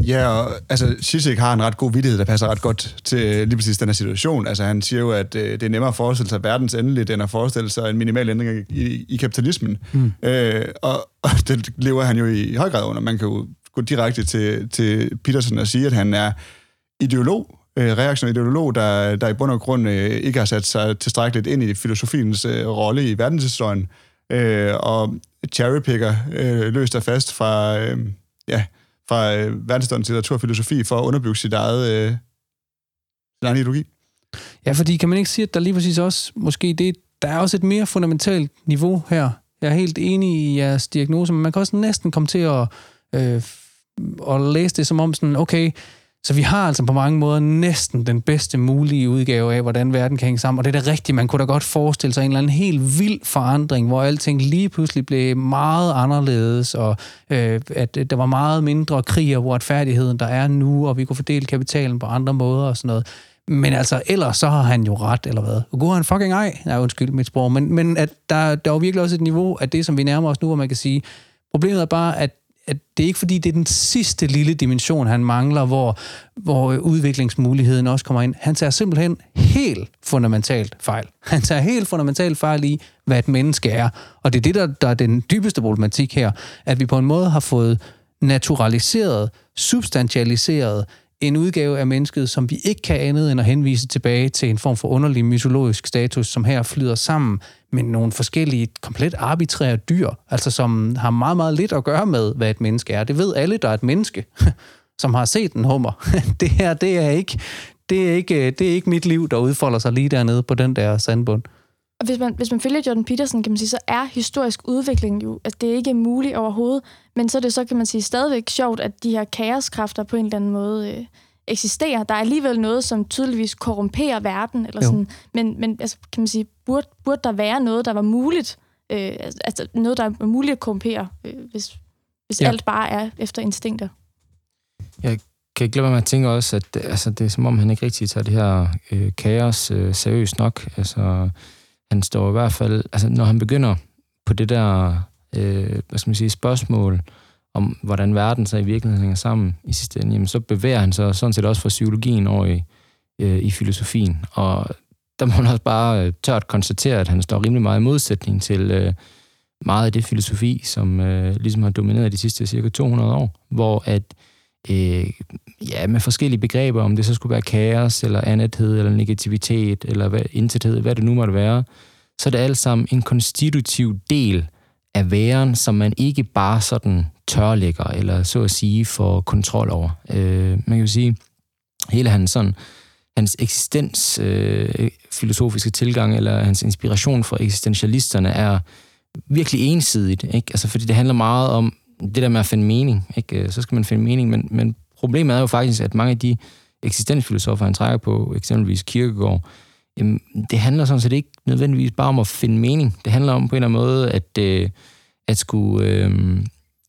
Ja, og altså, Zizek har en ret god vidtighed, der passer ret godt til lige præcis den her situation. Altså, han siger jo, at øh, det er nemmere at forestille sig verdens endeligt, end at forestille sig en minimal ændring i, i kapitalismen. Mm. Øh, og, og det lever han jo i høj grad under. Man kan jo gå direkte til, til Peterson og sige, at han er ideolog, øh, reaktionær ideolog, der, der i bund og grund øh, ikke har sat sig tilstrækkeligt ind i filosofiens øh, rolle i verdenshistorien, øh, og cherrypicker øh, løst af fast fra, øh, ja, fra øh, verdenshistoriens litteratur og filosofi for at underbygge sit eget, øh, sin egen ideologi. Ja, fordi kan man ikke sige, at der lige præcis også, måske det, der er også et mere fundamentalt niveau her. Jeg er helt enig i jeres diagnose, men man kan også næsten komme til at, øh, at læse det som om sådan, okay, så vi har altså på mange måder næsten den bedste mulige udgave af, hvordan verden kan hænge sammen. Og det er da rigtigt, man kunne da godt forestille sig en eller anden helt vild forandring, hvor alting lige pludselig blev meget anderledes, og øh, at øh, der var meget mindre krig og uretfærdigheden, der er nu, og vi kunne fordele kapitalen på andre måder og sådan noget. Men altså, ellers så har han jo ret, eller hvad? Går han fucking ej. Nej, undskyld mit sprog. Men, men at der, der er jo virkelig også et niveau af det, som vi nærmer os nu, hvor man kan sige, problemet er bare, at at det er ikke fordi, det er den sidste lille dimension, han mangler, hvor, hvor udviklingsmuligheden også kommer ind. Han tager simpelthen helt fundamentalt fejl. Han tager helt fundamentalt fejl i, hvad et menneske er. Og det er det, der, der er den dybeste problematik her, at vi på en måde har fået naturaliseret, substantialiseret en udgave af mennesket, som vi ikke kan andet end at henvise tilbage til en form for underlig mytologisk status, som her flyder sammen med nogle forskellige, komplet arbitrære dyr, altså som har meget, meget lidt at gøre med, hvad et menneske er. Det ved alle, der er et menneske, som har set en hummer. Det her, det er ikke, det er ikke, det er ikke mit liv, der udfolder sig lige dernede på den der sandbund. Og hvis man, hvis man følger Jordan Peterson, kan man sige, så er historisk udvikling jo, at det ikke er muligt overhovedet, men så er det så, kan man sige, stadigvæk sjovt, at de her kaoskræfter på en eller anden måde øh, eksisterer. Der er alligevel noget, som tydeligvis korrumperer verden, eller sådan. Men, men altså, kan man sige, burde, burde der være noget, der var muligt, øh, altså noget, der er muligt at korrumpere, øh, hvis, hvis ja. alt bare er efter instinkter? Jeg kan ikke glemme at tænke også, at altså, det er som om, han ikke rigtig tager det her øh, kaos øh, seriøst nok. Altså, han står i hvert fald, altså når han begynder på det der, øh, hvad skal man sige, spørgsmål om, hvordan verden så i virkeligheden hænger sammen i sidste ende, jamen, så bevæger han sig sådan set også fra psykologien over i, øh, i filosofien. Og der må man også bare øh, tørt konstatere, at han står rimelig meget i modsætning til øh, meget af det filosofi, som øh, ligesom har domineret de sidste cirka 200 år, hvor at øh, Øh, ja, med forskellige begreber, om det så skulle være kaos, eller andethed, eller negativitet, eller hvad, intethed, hvad det nu måtte være, så er det alt sammen en konstitutiv del af væren, som man ikke bare sådan tørlægger, eller så at sige får kontrol over. Øh, man kan jo sige, hele hans sådan, hans eksistens øh, filosofiske tilgang, eller hans inspiration fra eksistentialisterne, er virkelig ensidigt, ikke? Altså, fordi det handler meget om det der med at finde mening, ikke? Øh, så skal man finde mening, men, men problemet er jo faktisk, at mange af de eksistensfilosofer, han trækker på, eksempelvis Kierkegaard, jamen, det handler sådan set ikke nødvendigvis bare om at finde mening. Det handler om på en eller anden måde, at, øh, at skulle... Øh,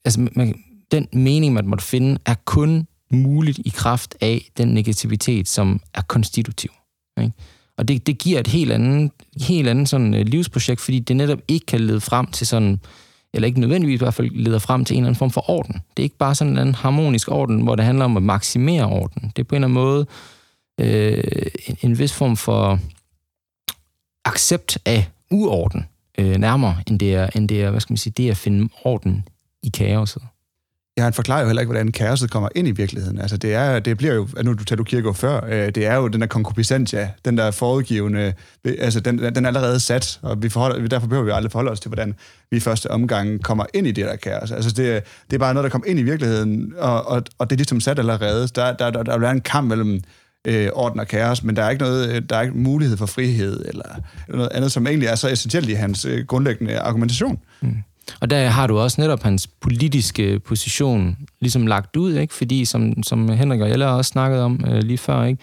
altså, man, den mening, man måtte finde, er kun muligt i kraft af den negativitet, som er konstitutiv. Ikke? Og det, det giver et helt andet, helt andet sådan, øh, livsprojekt, fordi det netop ikke kan lede frem til sådan eller ikke nødvendigvis i hvert fald leder frem til en eller anden form for orden. Det er ikke bare sådan en harmonisk orden, hvor det handler om at maksimere orden. Det er på en eller anden måde øh, en, en vis form for accept af uorden øh, nærmere, end det, er, end det er, hvad skal man sige, det er at finde orden i kaoset. Ja, han forklarer jo heller ikke, hvordan kaoset kommer ind i virkeligheden. Altså, det, er, det bliver jo, nu du tager du kirke før, øh, det er jo den der konkupiscentia, den der forudgivende, øh, altså den, den er allerede sat, og vi forholder, derfor behøver vi aldrig forholde os til, hvordan vi i første omgang kommer ind i det der kaos. Altså, det, det er bare noget, der kommer ind i virkeligheden, og, og, og det er ligesom sat allerede. Der, der, der, der er en kamp mellem øh, orden og kaos, men der er ikke noget, øh, der er ikke mulighed for frihed, eller, eller noget andet, som egentlig er så essentielt i hans øh, grundlæggende argumentation. Mm. Og der har du også netop hans politiske position ligesom lagt ud, ikke? fordi som, som Henrik og jeg også snakket om øh, lige før, ikke?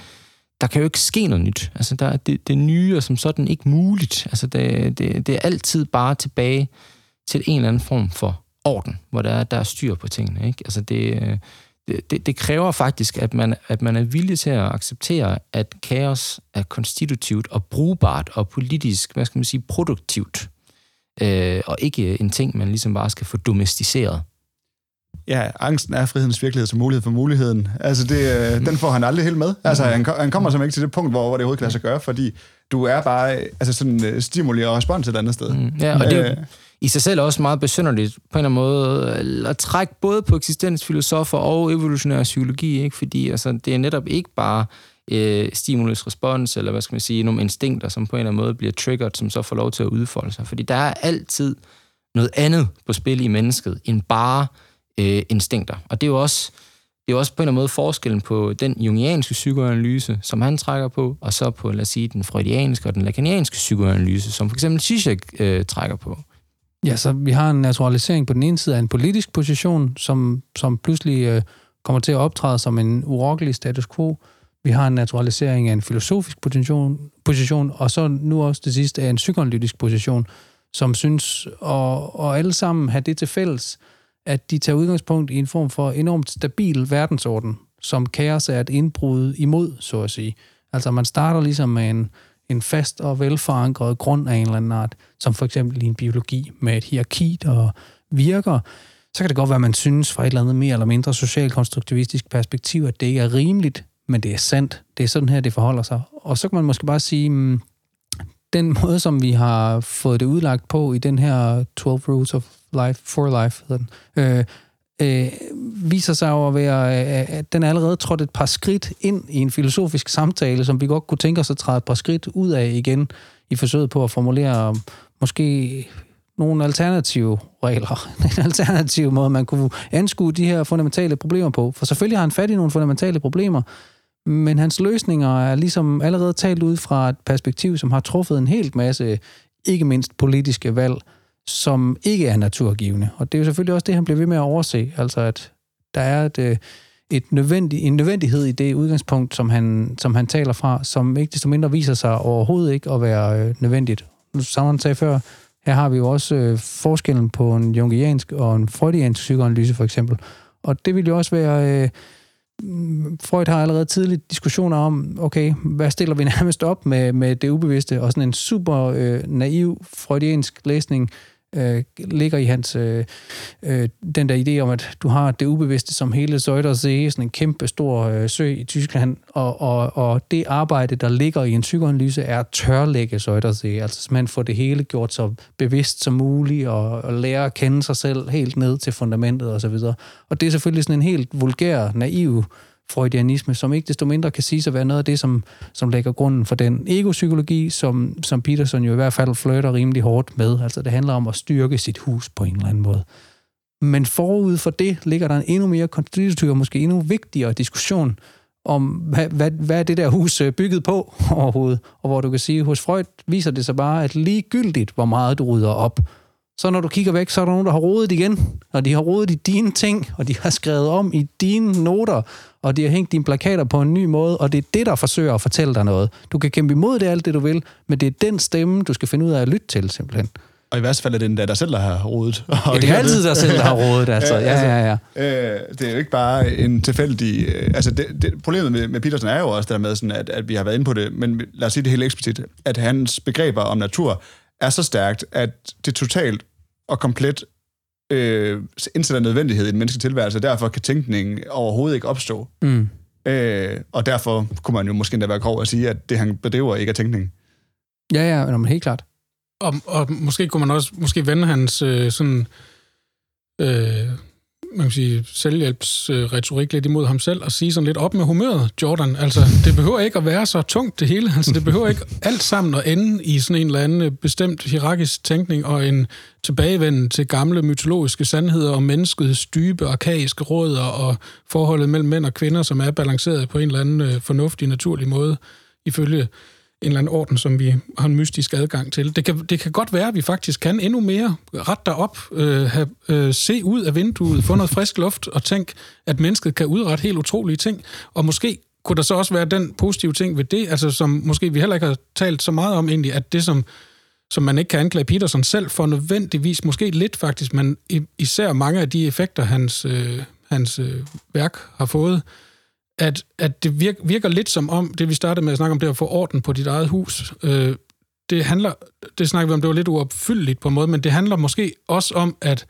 der kan jo ikke ske noget nyt. Altså, der, det, det nye er som sådan ikke muligt. Altså, det, det, det er altid bare tilbage til en eller anden form for orden, hvor der er, der er styr på tingene. Ikke? Altså, det, øh, det, det kræver faktisk, at man, at man er villig til at acceptere, at kaos er konstitutivt og brugbart og politisk, hvad skal man sige, produktivt øh, og ikke en ting, man ligesom bare skal få domesticeret. Ja, angsten er frihedens virkelighed som mulighed for muligheden. Altså, det, øh, den får han aldrig helt med. Altså, han, han kommer simpelthen ikke til det punkt, hvor, hvor det overhovedet kan lade sig gøre, fordi du er bare altså sådan, uh, stimuli og respons et andet sted. Mm, ja, og det er jo øh. i sig selv også meget besynderligt på en eller anden måde at trække både på eksistensfilosofer og evolutionær psykologi, ikke? fordi altså, det er netop ikke bare øh, stimulus-respons, eller hvad skal man sige, nogle instinkter, som på en eller anden måde bliver triggered, som så får lov til at udfolde sig. Fordi der er altid noget andet på spil i mennesket, end bare øh, instinkter. Og det er jo også, det er også på en eller anden måde forskellen på den jungianske psykoanalyse, som han trækker på, og så på, lad os sige, den freudianske og den lacanianske psykoanalyse, som for eksempel Zizek øh, trækker på. Ja, så vi har en naturalisering på den ene side af en politisk position, som, som pludselig øh, kommer til at optræde som en urokkelig status quo, vi har en naturalisering af en filosofisk position, position og så nu også det sidste af en psykoanalytisk position, som synes, og, og alle sammen have det til fælles, at de tager udgangspunkt i en form for enormt stabil verdensorden, som kaos er et indbrud imod, så at sige. Altså man starter ligesom med en, en fast og velforankret grund af en eller anden art, som for eksempel i en biologi med et hierarki, der virker, så kan det godt være, at man synes fra et eller andet mere eller mindre socialkonstruktivistisk perspektiv, at det ikke er rimeligt, men det er sandt. Det er sådan her, det forholder sig. Og så kan man måske bare sige, mm, den måde, som vi har fået det udlagt på i den her 12 Rules of Life, for Life, hedder den, øh, øh, viser sig jo at være, at den er allerede trådt et par skridt ind i en filosofisk samtale, som vi godt kunne tænke os at træde et par skridt ud af igen, i forsøget på at formulere måske nogle alternative regler, en alternativ måde, man kunne anskue de her fundamentale problemer på. For selvfølgelig har han fat i nogle fundamentale problemer, men hans løsninger er ligesom allerede talt ud fra et perspektiv, som har truffet en helt masse, ikke mindst politiske valg, som ikke er naturgivende. Og det er jo selvfølgelig også det, han bliver ved med at overse, altså at der er et, øh, et nødvendig, en nødvendighed i det udgangspunkt, som han, som han taler fra, som ikke desto mindre viser sig overhovedet ikke at være øh, nødvendigt. Som han sagde før, her har vi jo også øh, forskellen på en jungiansk og en freudiansk psykoanalyse for eksempel. Og det vil jo også være... Øh, Freud har allerede tidligt diskussioner om, okay, hvad stiller vi nærmest op med, med det ubevidste, og sådan en super øh, naiv freudiansk læsning øh, Øh, ligger i hans, øh, øh, den der idé om, at du har det ubevidste som hele Søjdersee, sådan en kæmpe stor øh, sø i Tyskland, og, og, og det arbejde, der ligger i en psykoanalyse, er at tørlægge Søjdersee, altså man får det hele gjort så bevidst som muligt, og, og lære at kende sig selv helt ned til fundamentet osv. Og, og det er selvfølgelig sådan en helt vulgær, naiv freudianisme, som ikke desto mindre kan siges at være noget af det, som, som lægger grunden for den egopsykologi, som, som Peterson jo i hvert fald flirter rimelig hårdt med. Altså det handler om at styrke sit hus på en eller anden måde. Men forud for det ligger der en endnu mere konstitutiv og måske endnu vigtigere diskussion om, hvad, hvad, hvad er det der hus øh, bygget på overhovedet. Og hvor du kan sige, hos Freud viser det sig bare, at ligegyldigt, hvor meget du rydder op, så når du kigger væk, så er der nogen, der har rodet igen, og de har rodet i dine ting, og de har skrevet om i dine noter, og de har hængt dine plakater på en ny måde, og det er det, der forsøger at fortælle dig noget. Du kan kæmpe imod det alt det, du vil, men det er den stemme, du skal finde ud af at lytte til, simpelthen. Og i værste fald er det den der, der selv der har rodet. Ja, det er altid der selv, der har rodet, altså. Ja, ja, ja. Øh, det er jo ikke bare en tilfældig... Øh, altså, det, det, problemet med, med Peterson er jo også der med, sådan, at, at vi har været inde på det, men lad os sige det helt eksplicit, at hans begreber om natur er så stærkt, at det totalt og komplet øh, indsætter nødvendighed i den menneskelige tilværelse, og derfor kan tænkningen overhovedet ikke opstå. Mm. Øh, og derfor kunne man jo måske endda være grov at sige, at det, han bedriver, ikke er tænkning. Ja, ja, men helt klart. Og, og måske kunne man også måske vende hans øh, sådan... Øh, man kan sige, selvhjælpsretorik lidt imod ham selv og sige sådan lidt op med humøret, Jordan. Altså, det behøver ikke at være så tungt det hele. Altså, det behøver ikke alt sammen at ende i sådan en eller anden øh, bestemt hierarkisk tænkning og en tilbagevenden til gamle mytologiske sandheder om menneskets dybe, arkaiske råd og forholdet mellem mænd og kvinder, som er balanceret på en eller anden øh, fornuftig, naturlig måde, ifølge en eller anden orden, som vi har en mystisk adgang til. Det kan, det kan godt være, at vi faktisk kan endnu mere. Ret op, øh, have, øh, se ud af vinduet, få noget frisk luft og tænk, at mennesket kan udrette helt utrolige ting. Og måske kunne der så også være den positive ting ved det, altså som måske vi heller ikke har talt så meget om egentlig, at det som, som man ikke kan anklage Peterson selv for nødvendigvis, måske lidt faktisk, men især mange af de effekter, hans, øh, hans øh, værk har fået, at, at det virker, virker lidt som om, det vi startede med at snakke om, det at få orden på dit eget hus, øh, det handler, det snakker vi om, det var lidt uopfyldeligt på en måde, men det handler måske også om, at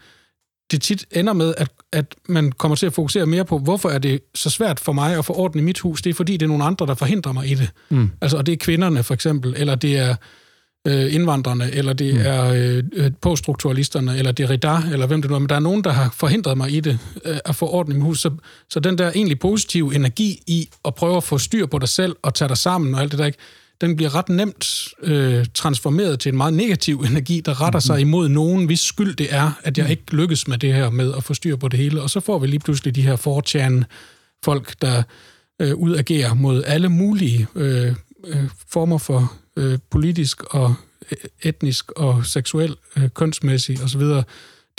det tit ender med, at, at man kommer til at fokusere mere på, hvorfor er det så svært for mig at få orden i mit hus? Det er fordi, det er nogle andre, der forhindrer mig i det. Mm. Altså, og det er kvinderne for eksempel, eller det er øh, indvandrerne, eller det mm. er øh, øh poststrukturalisterne, eller det er Rida, eller hvem det nu er, men der er nogen, der har forhindret mig i det, øh, at få orden i mit hus. Så, så den der egentlig positive energi i at prøve at få styr på dig selv, og tage dig sammen og alt det der, ikke, den bliver ret nemt øh, transformeret til en meget negativ energi, der retter mm-hmm. sig imod nogen, hvis skyld det er, at jeg mm. ikke lykkes med det her med at få styr på det hele. Og så får vi lige pludselig de her fortjern folk, der øh, udagerer mod alle mulige øh, øh, former for øh, politisk og etnisk og seksuel, øh, kønsmæssig osv.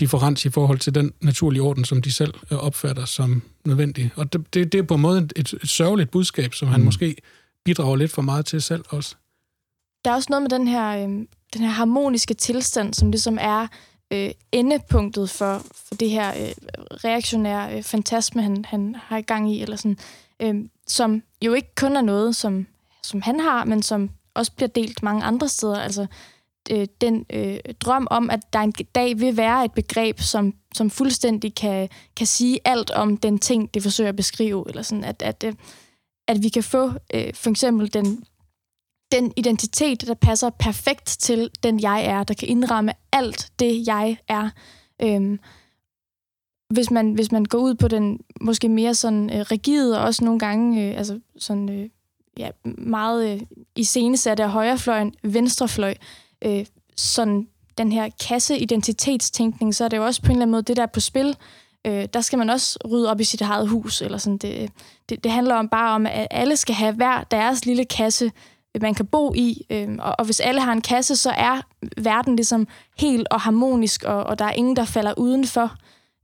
differens i forhold til den naturlige orden, som de selv øh, opfatter som nødvendig. Og det, det, det er på en måde et, et sørgeligt budskab, som han mm. måske bidrager lidt for meget til selv også. Der er også noget med den her, øh, den her harmoniske tilstand, som ligesom er øh, endepunktet for, for det her øh, reaktionære øh, fantasme, han, han har i gang i, eller sådan, øh, som jo ikke kun er noget, som, som han har, men som også bliver delt mange andre steder. Altså, øh, den øh, drøm om, at der en dag vil være et begreb, som, som fuldstændig kan, kan sige alt om den ting, det forsøger at beskrive, eller sådan, at, at, øh, at vi kan få øh, for eksempel den, den identitet, der passer perfekt til den jeg er, der kan indramme alt det, jeg er. Øhm, hvis man, hvis man går ud på den måske mere sådan øh, rigide, og også nogle gange øh, altså sådan, øh, ja, meget øh, iscenesatte af højrefløjen, venstrefløj, øh, sådan den her kasseidentitetstænkning, så er det jo også på en eller anden måde det, der er på spil. Øh, der skal man også rydde op i sit eget hus. Eller sådan. Det, det, det handler om bare om, at alle skal have hver deres lille kasse, man kan bo i. Øh, og, og hvis alle har en kasse, så er verden ligesom helt og harmonisk, og, og der er ingen, der falder udenfor.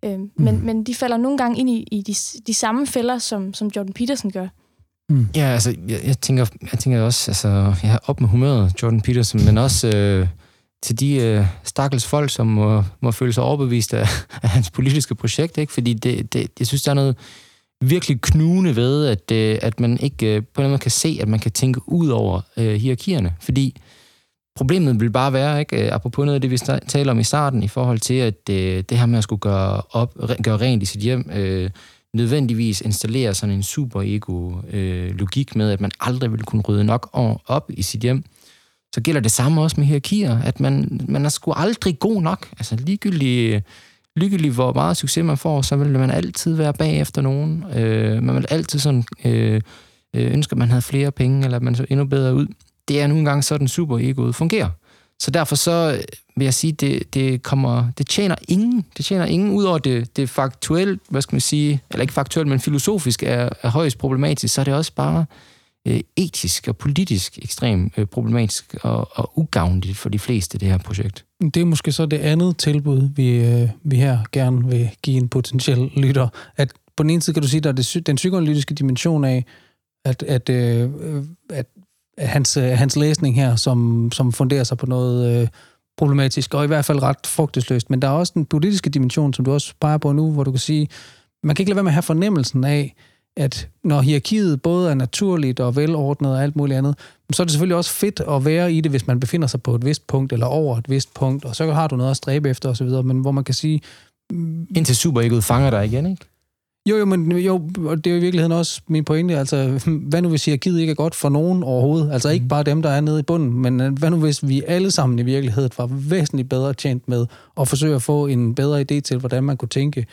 Øh, mm. men, men de falder nogle gange ind i, i de, de samme fælder, som, som Jordan Peterson gør. Mm. Ja, altså, jeg, jeg, tænker, jeg tænker også, altså, jeg op med humøret, Jordan Peterson, men også øh, til de øh, stakkels folk, som må, må føle sig overbevist af, af hans politiske projekt, ikke? fordi det, det, jeg synes, der er noget virkelig knugende ved, at, øh, at man ikke øh, på en måde kan se, at man kan tænke ud over øh, hierarkierne, fordi problemet vil bare være, ikke, øh, apropos noget af det, vi taler om i starten, i forhold til, at øh, det her med at skulle gøre, op, gøre rent i sit hjem, øh, nødvendigvis installere sådan en super-ego-logik øh, med, at man aldrig vil kunne rydde nok op i sit hjem, så gælder det samme også med hierarkier, at man, man er sgu aldrig god nok. Altså ligegyldigt, ligegyldigt hvor meget succes man får, så vil man altid være bagefter nogen. Øh, man vil altid sådan, øh, øh ønske, at man havde flere penge, eller at man så endnu bedre ud. Det er nogle gange sådan, super-egoet fungerer. Så derfor så vil jeg sige, det, det kommer, det tjener ingen. Det tjener ingen, udover det, det faktuelt, hvad skal man sige, eller ikke faktuelt, men filosofisk er, er højst problematisk, så er det også bare øh, etisk og politisk ekstremt øh, problematisk og, og ugavnligt for de fleste, det her projekt. Det er måske så det andet tilbud, vi, øh, vi her gerne vil give en potentiel lytter. At på den ene side kan du sige, at der er det, den psykoanalytiske dimension af, at, at, øh, øh at hans, øh, hans læsning her, som, som funderer sig på noget øh, problematisk, og i hvert fald ret frugtesløst. Men der er også den politiske dimension, som du også peger på nu, hvor du kan sige, man kan ikke lade være med at have fornemmelsen af, at når hierarkiet både er naturligt og velordnet og alt muligt andet, så er det selvfølgelig også fedt at være i det, hvis man befinder sig på et vist punkt, eller over et vist punkt, og så har du noget at stræbe efter osv., men hvor man kan sige... Indtil superegoet fanger dig igen, ikke? Jo, jo, men jo, og det er jo i virkeligheden også min pointe. Altså, hvad nu hvis hierarkiet ikke er godt for nogen overhovedet? Altså ikke mm. bare dem, der er nede i bunden, men øh, hvad nu hvis vi alle sammen i virkeligheden var væsentligt bedre tjent med at forsøge at få en bedre idé til, hvordan man kunne tænke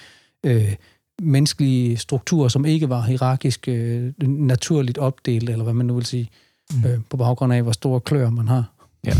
øh, menneskelige strukturer, som ikke var hierarkisk øh, naturligt opdelt, eller hvad man nu vil sige, mm. øh, på baggrund af, hvor store klør man har. Ja,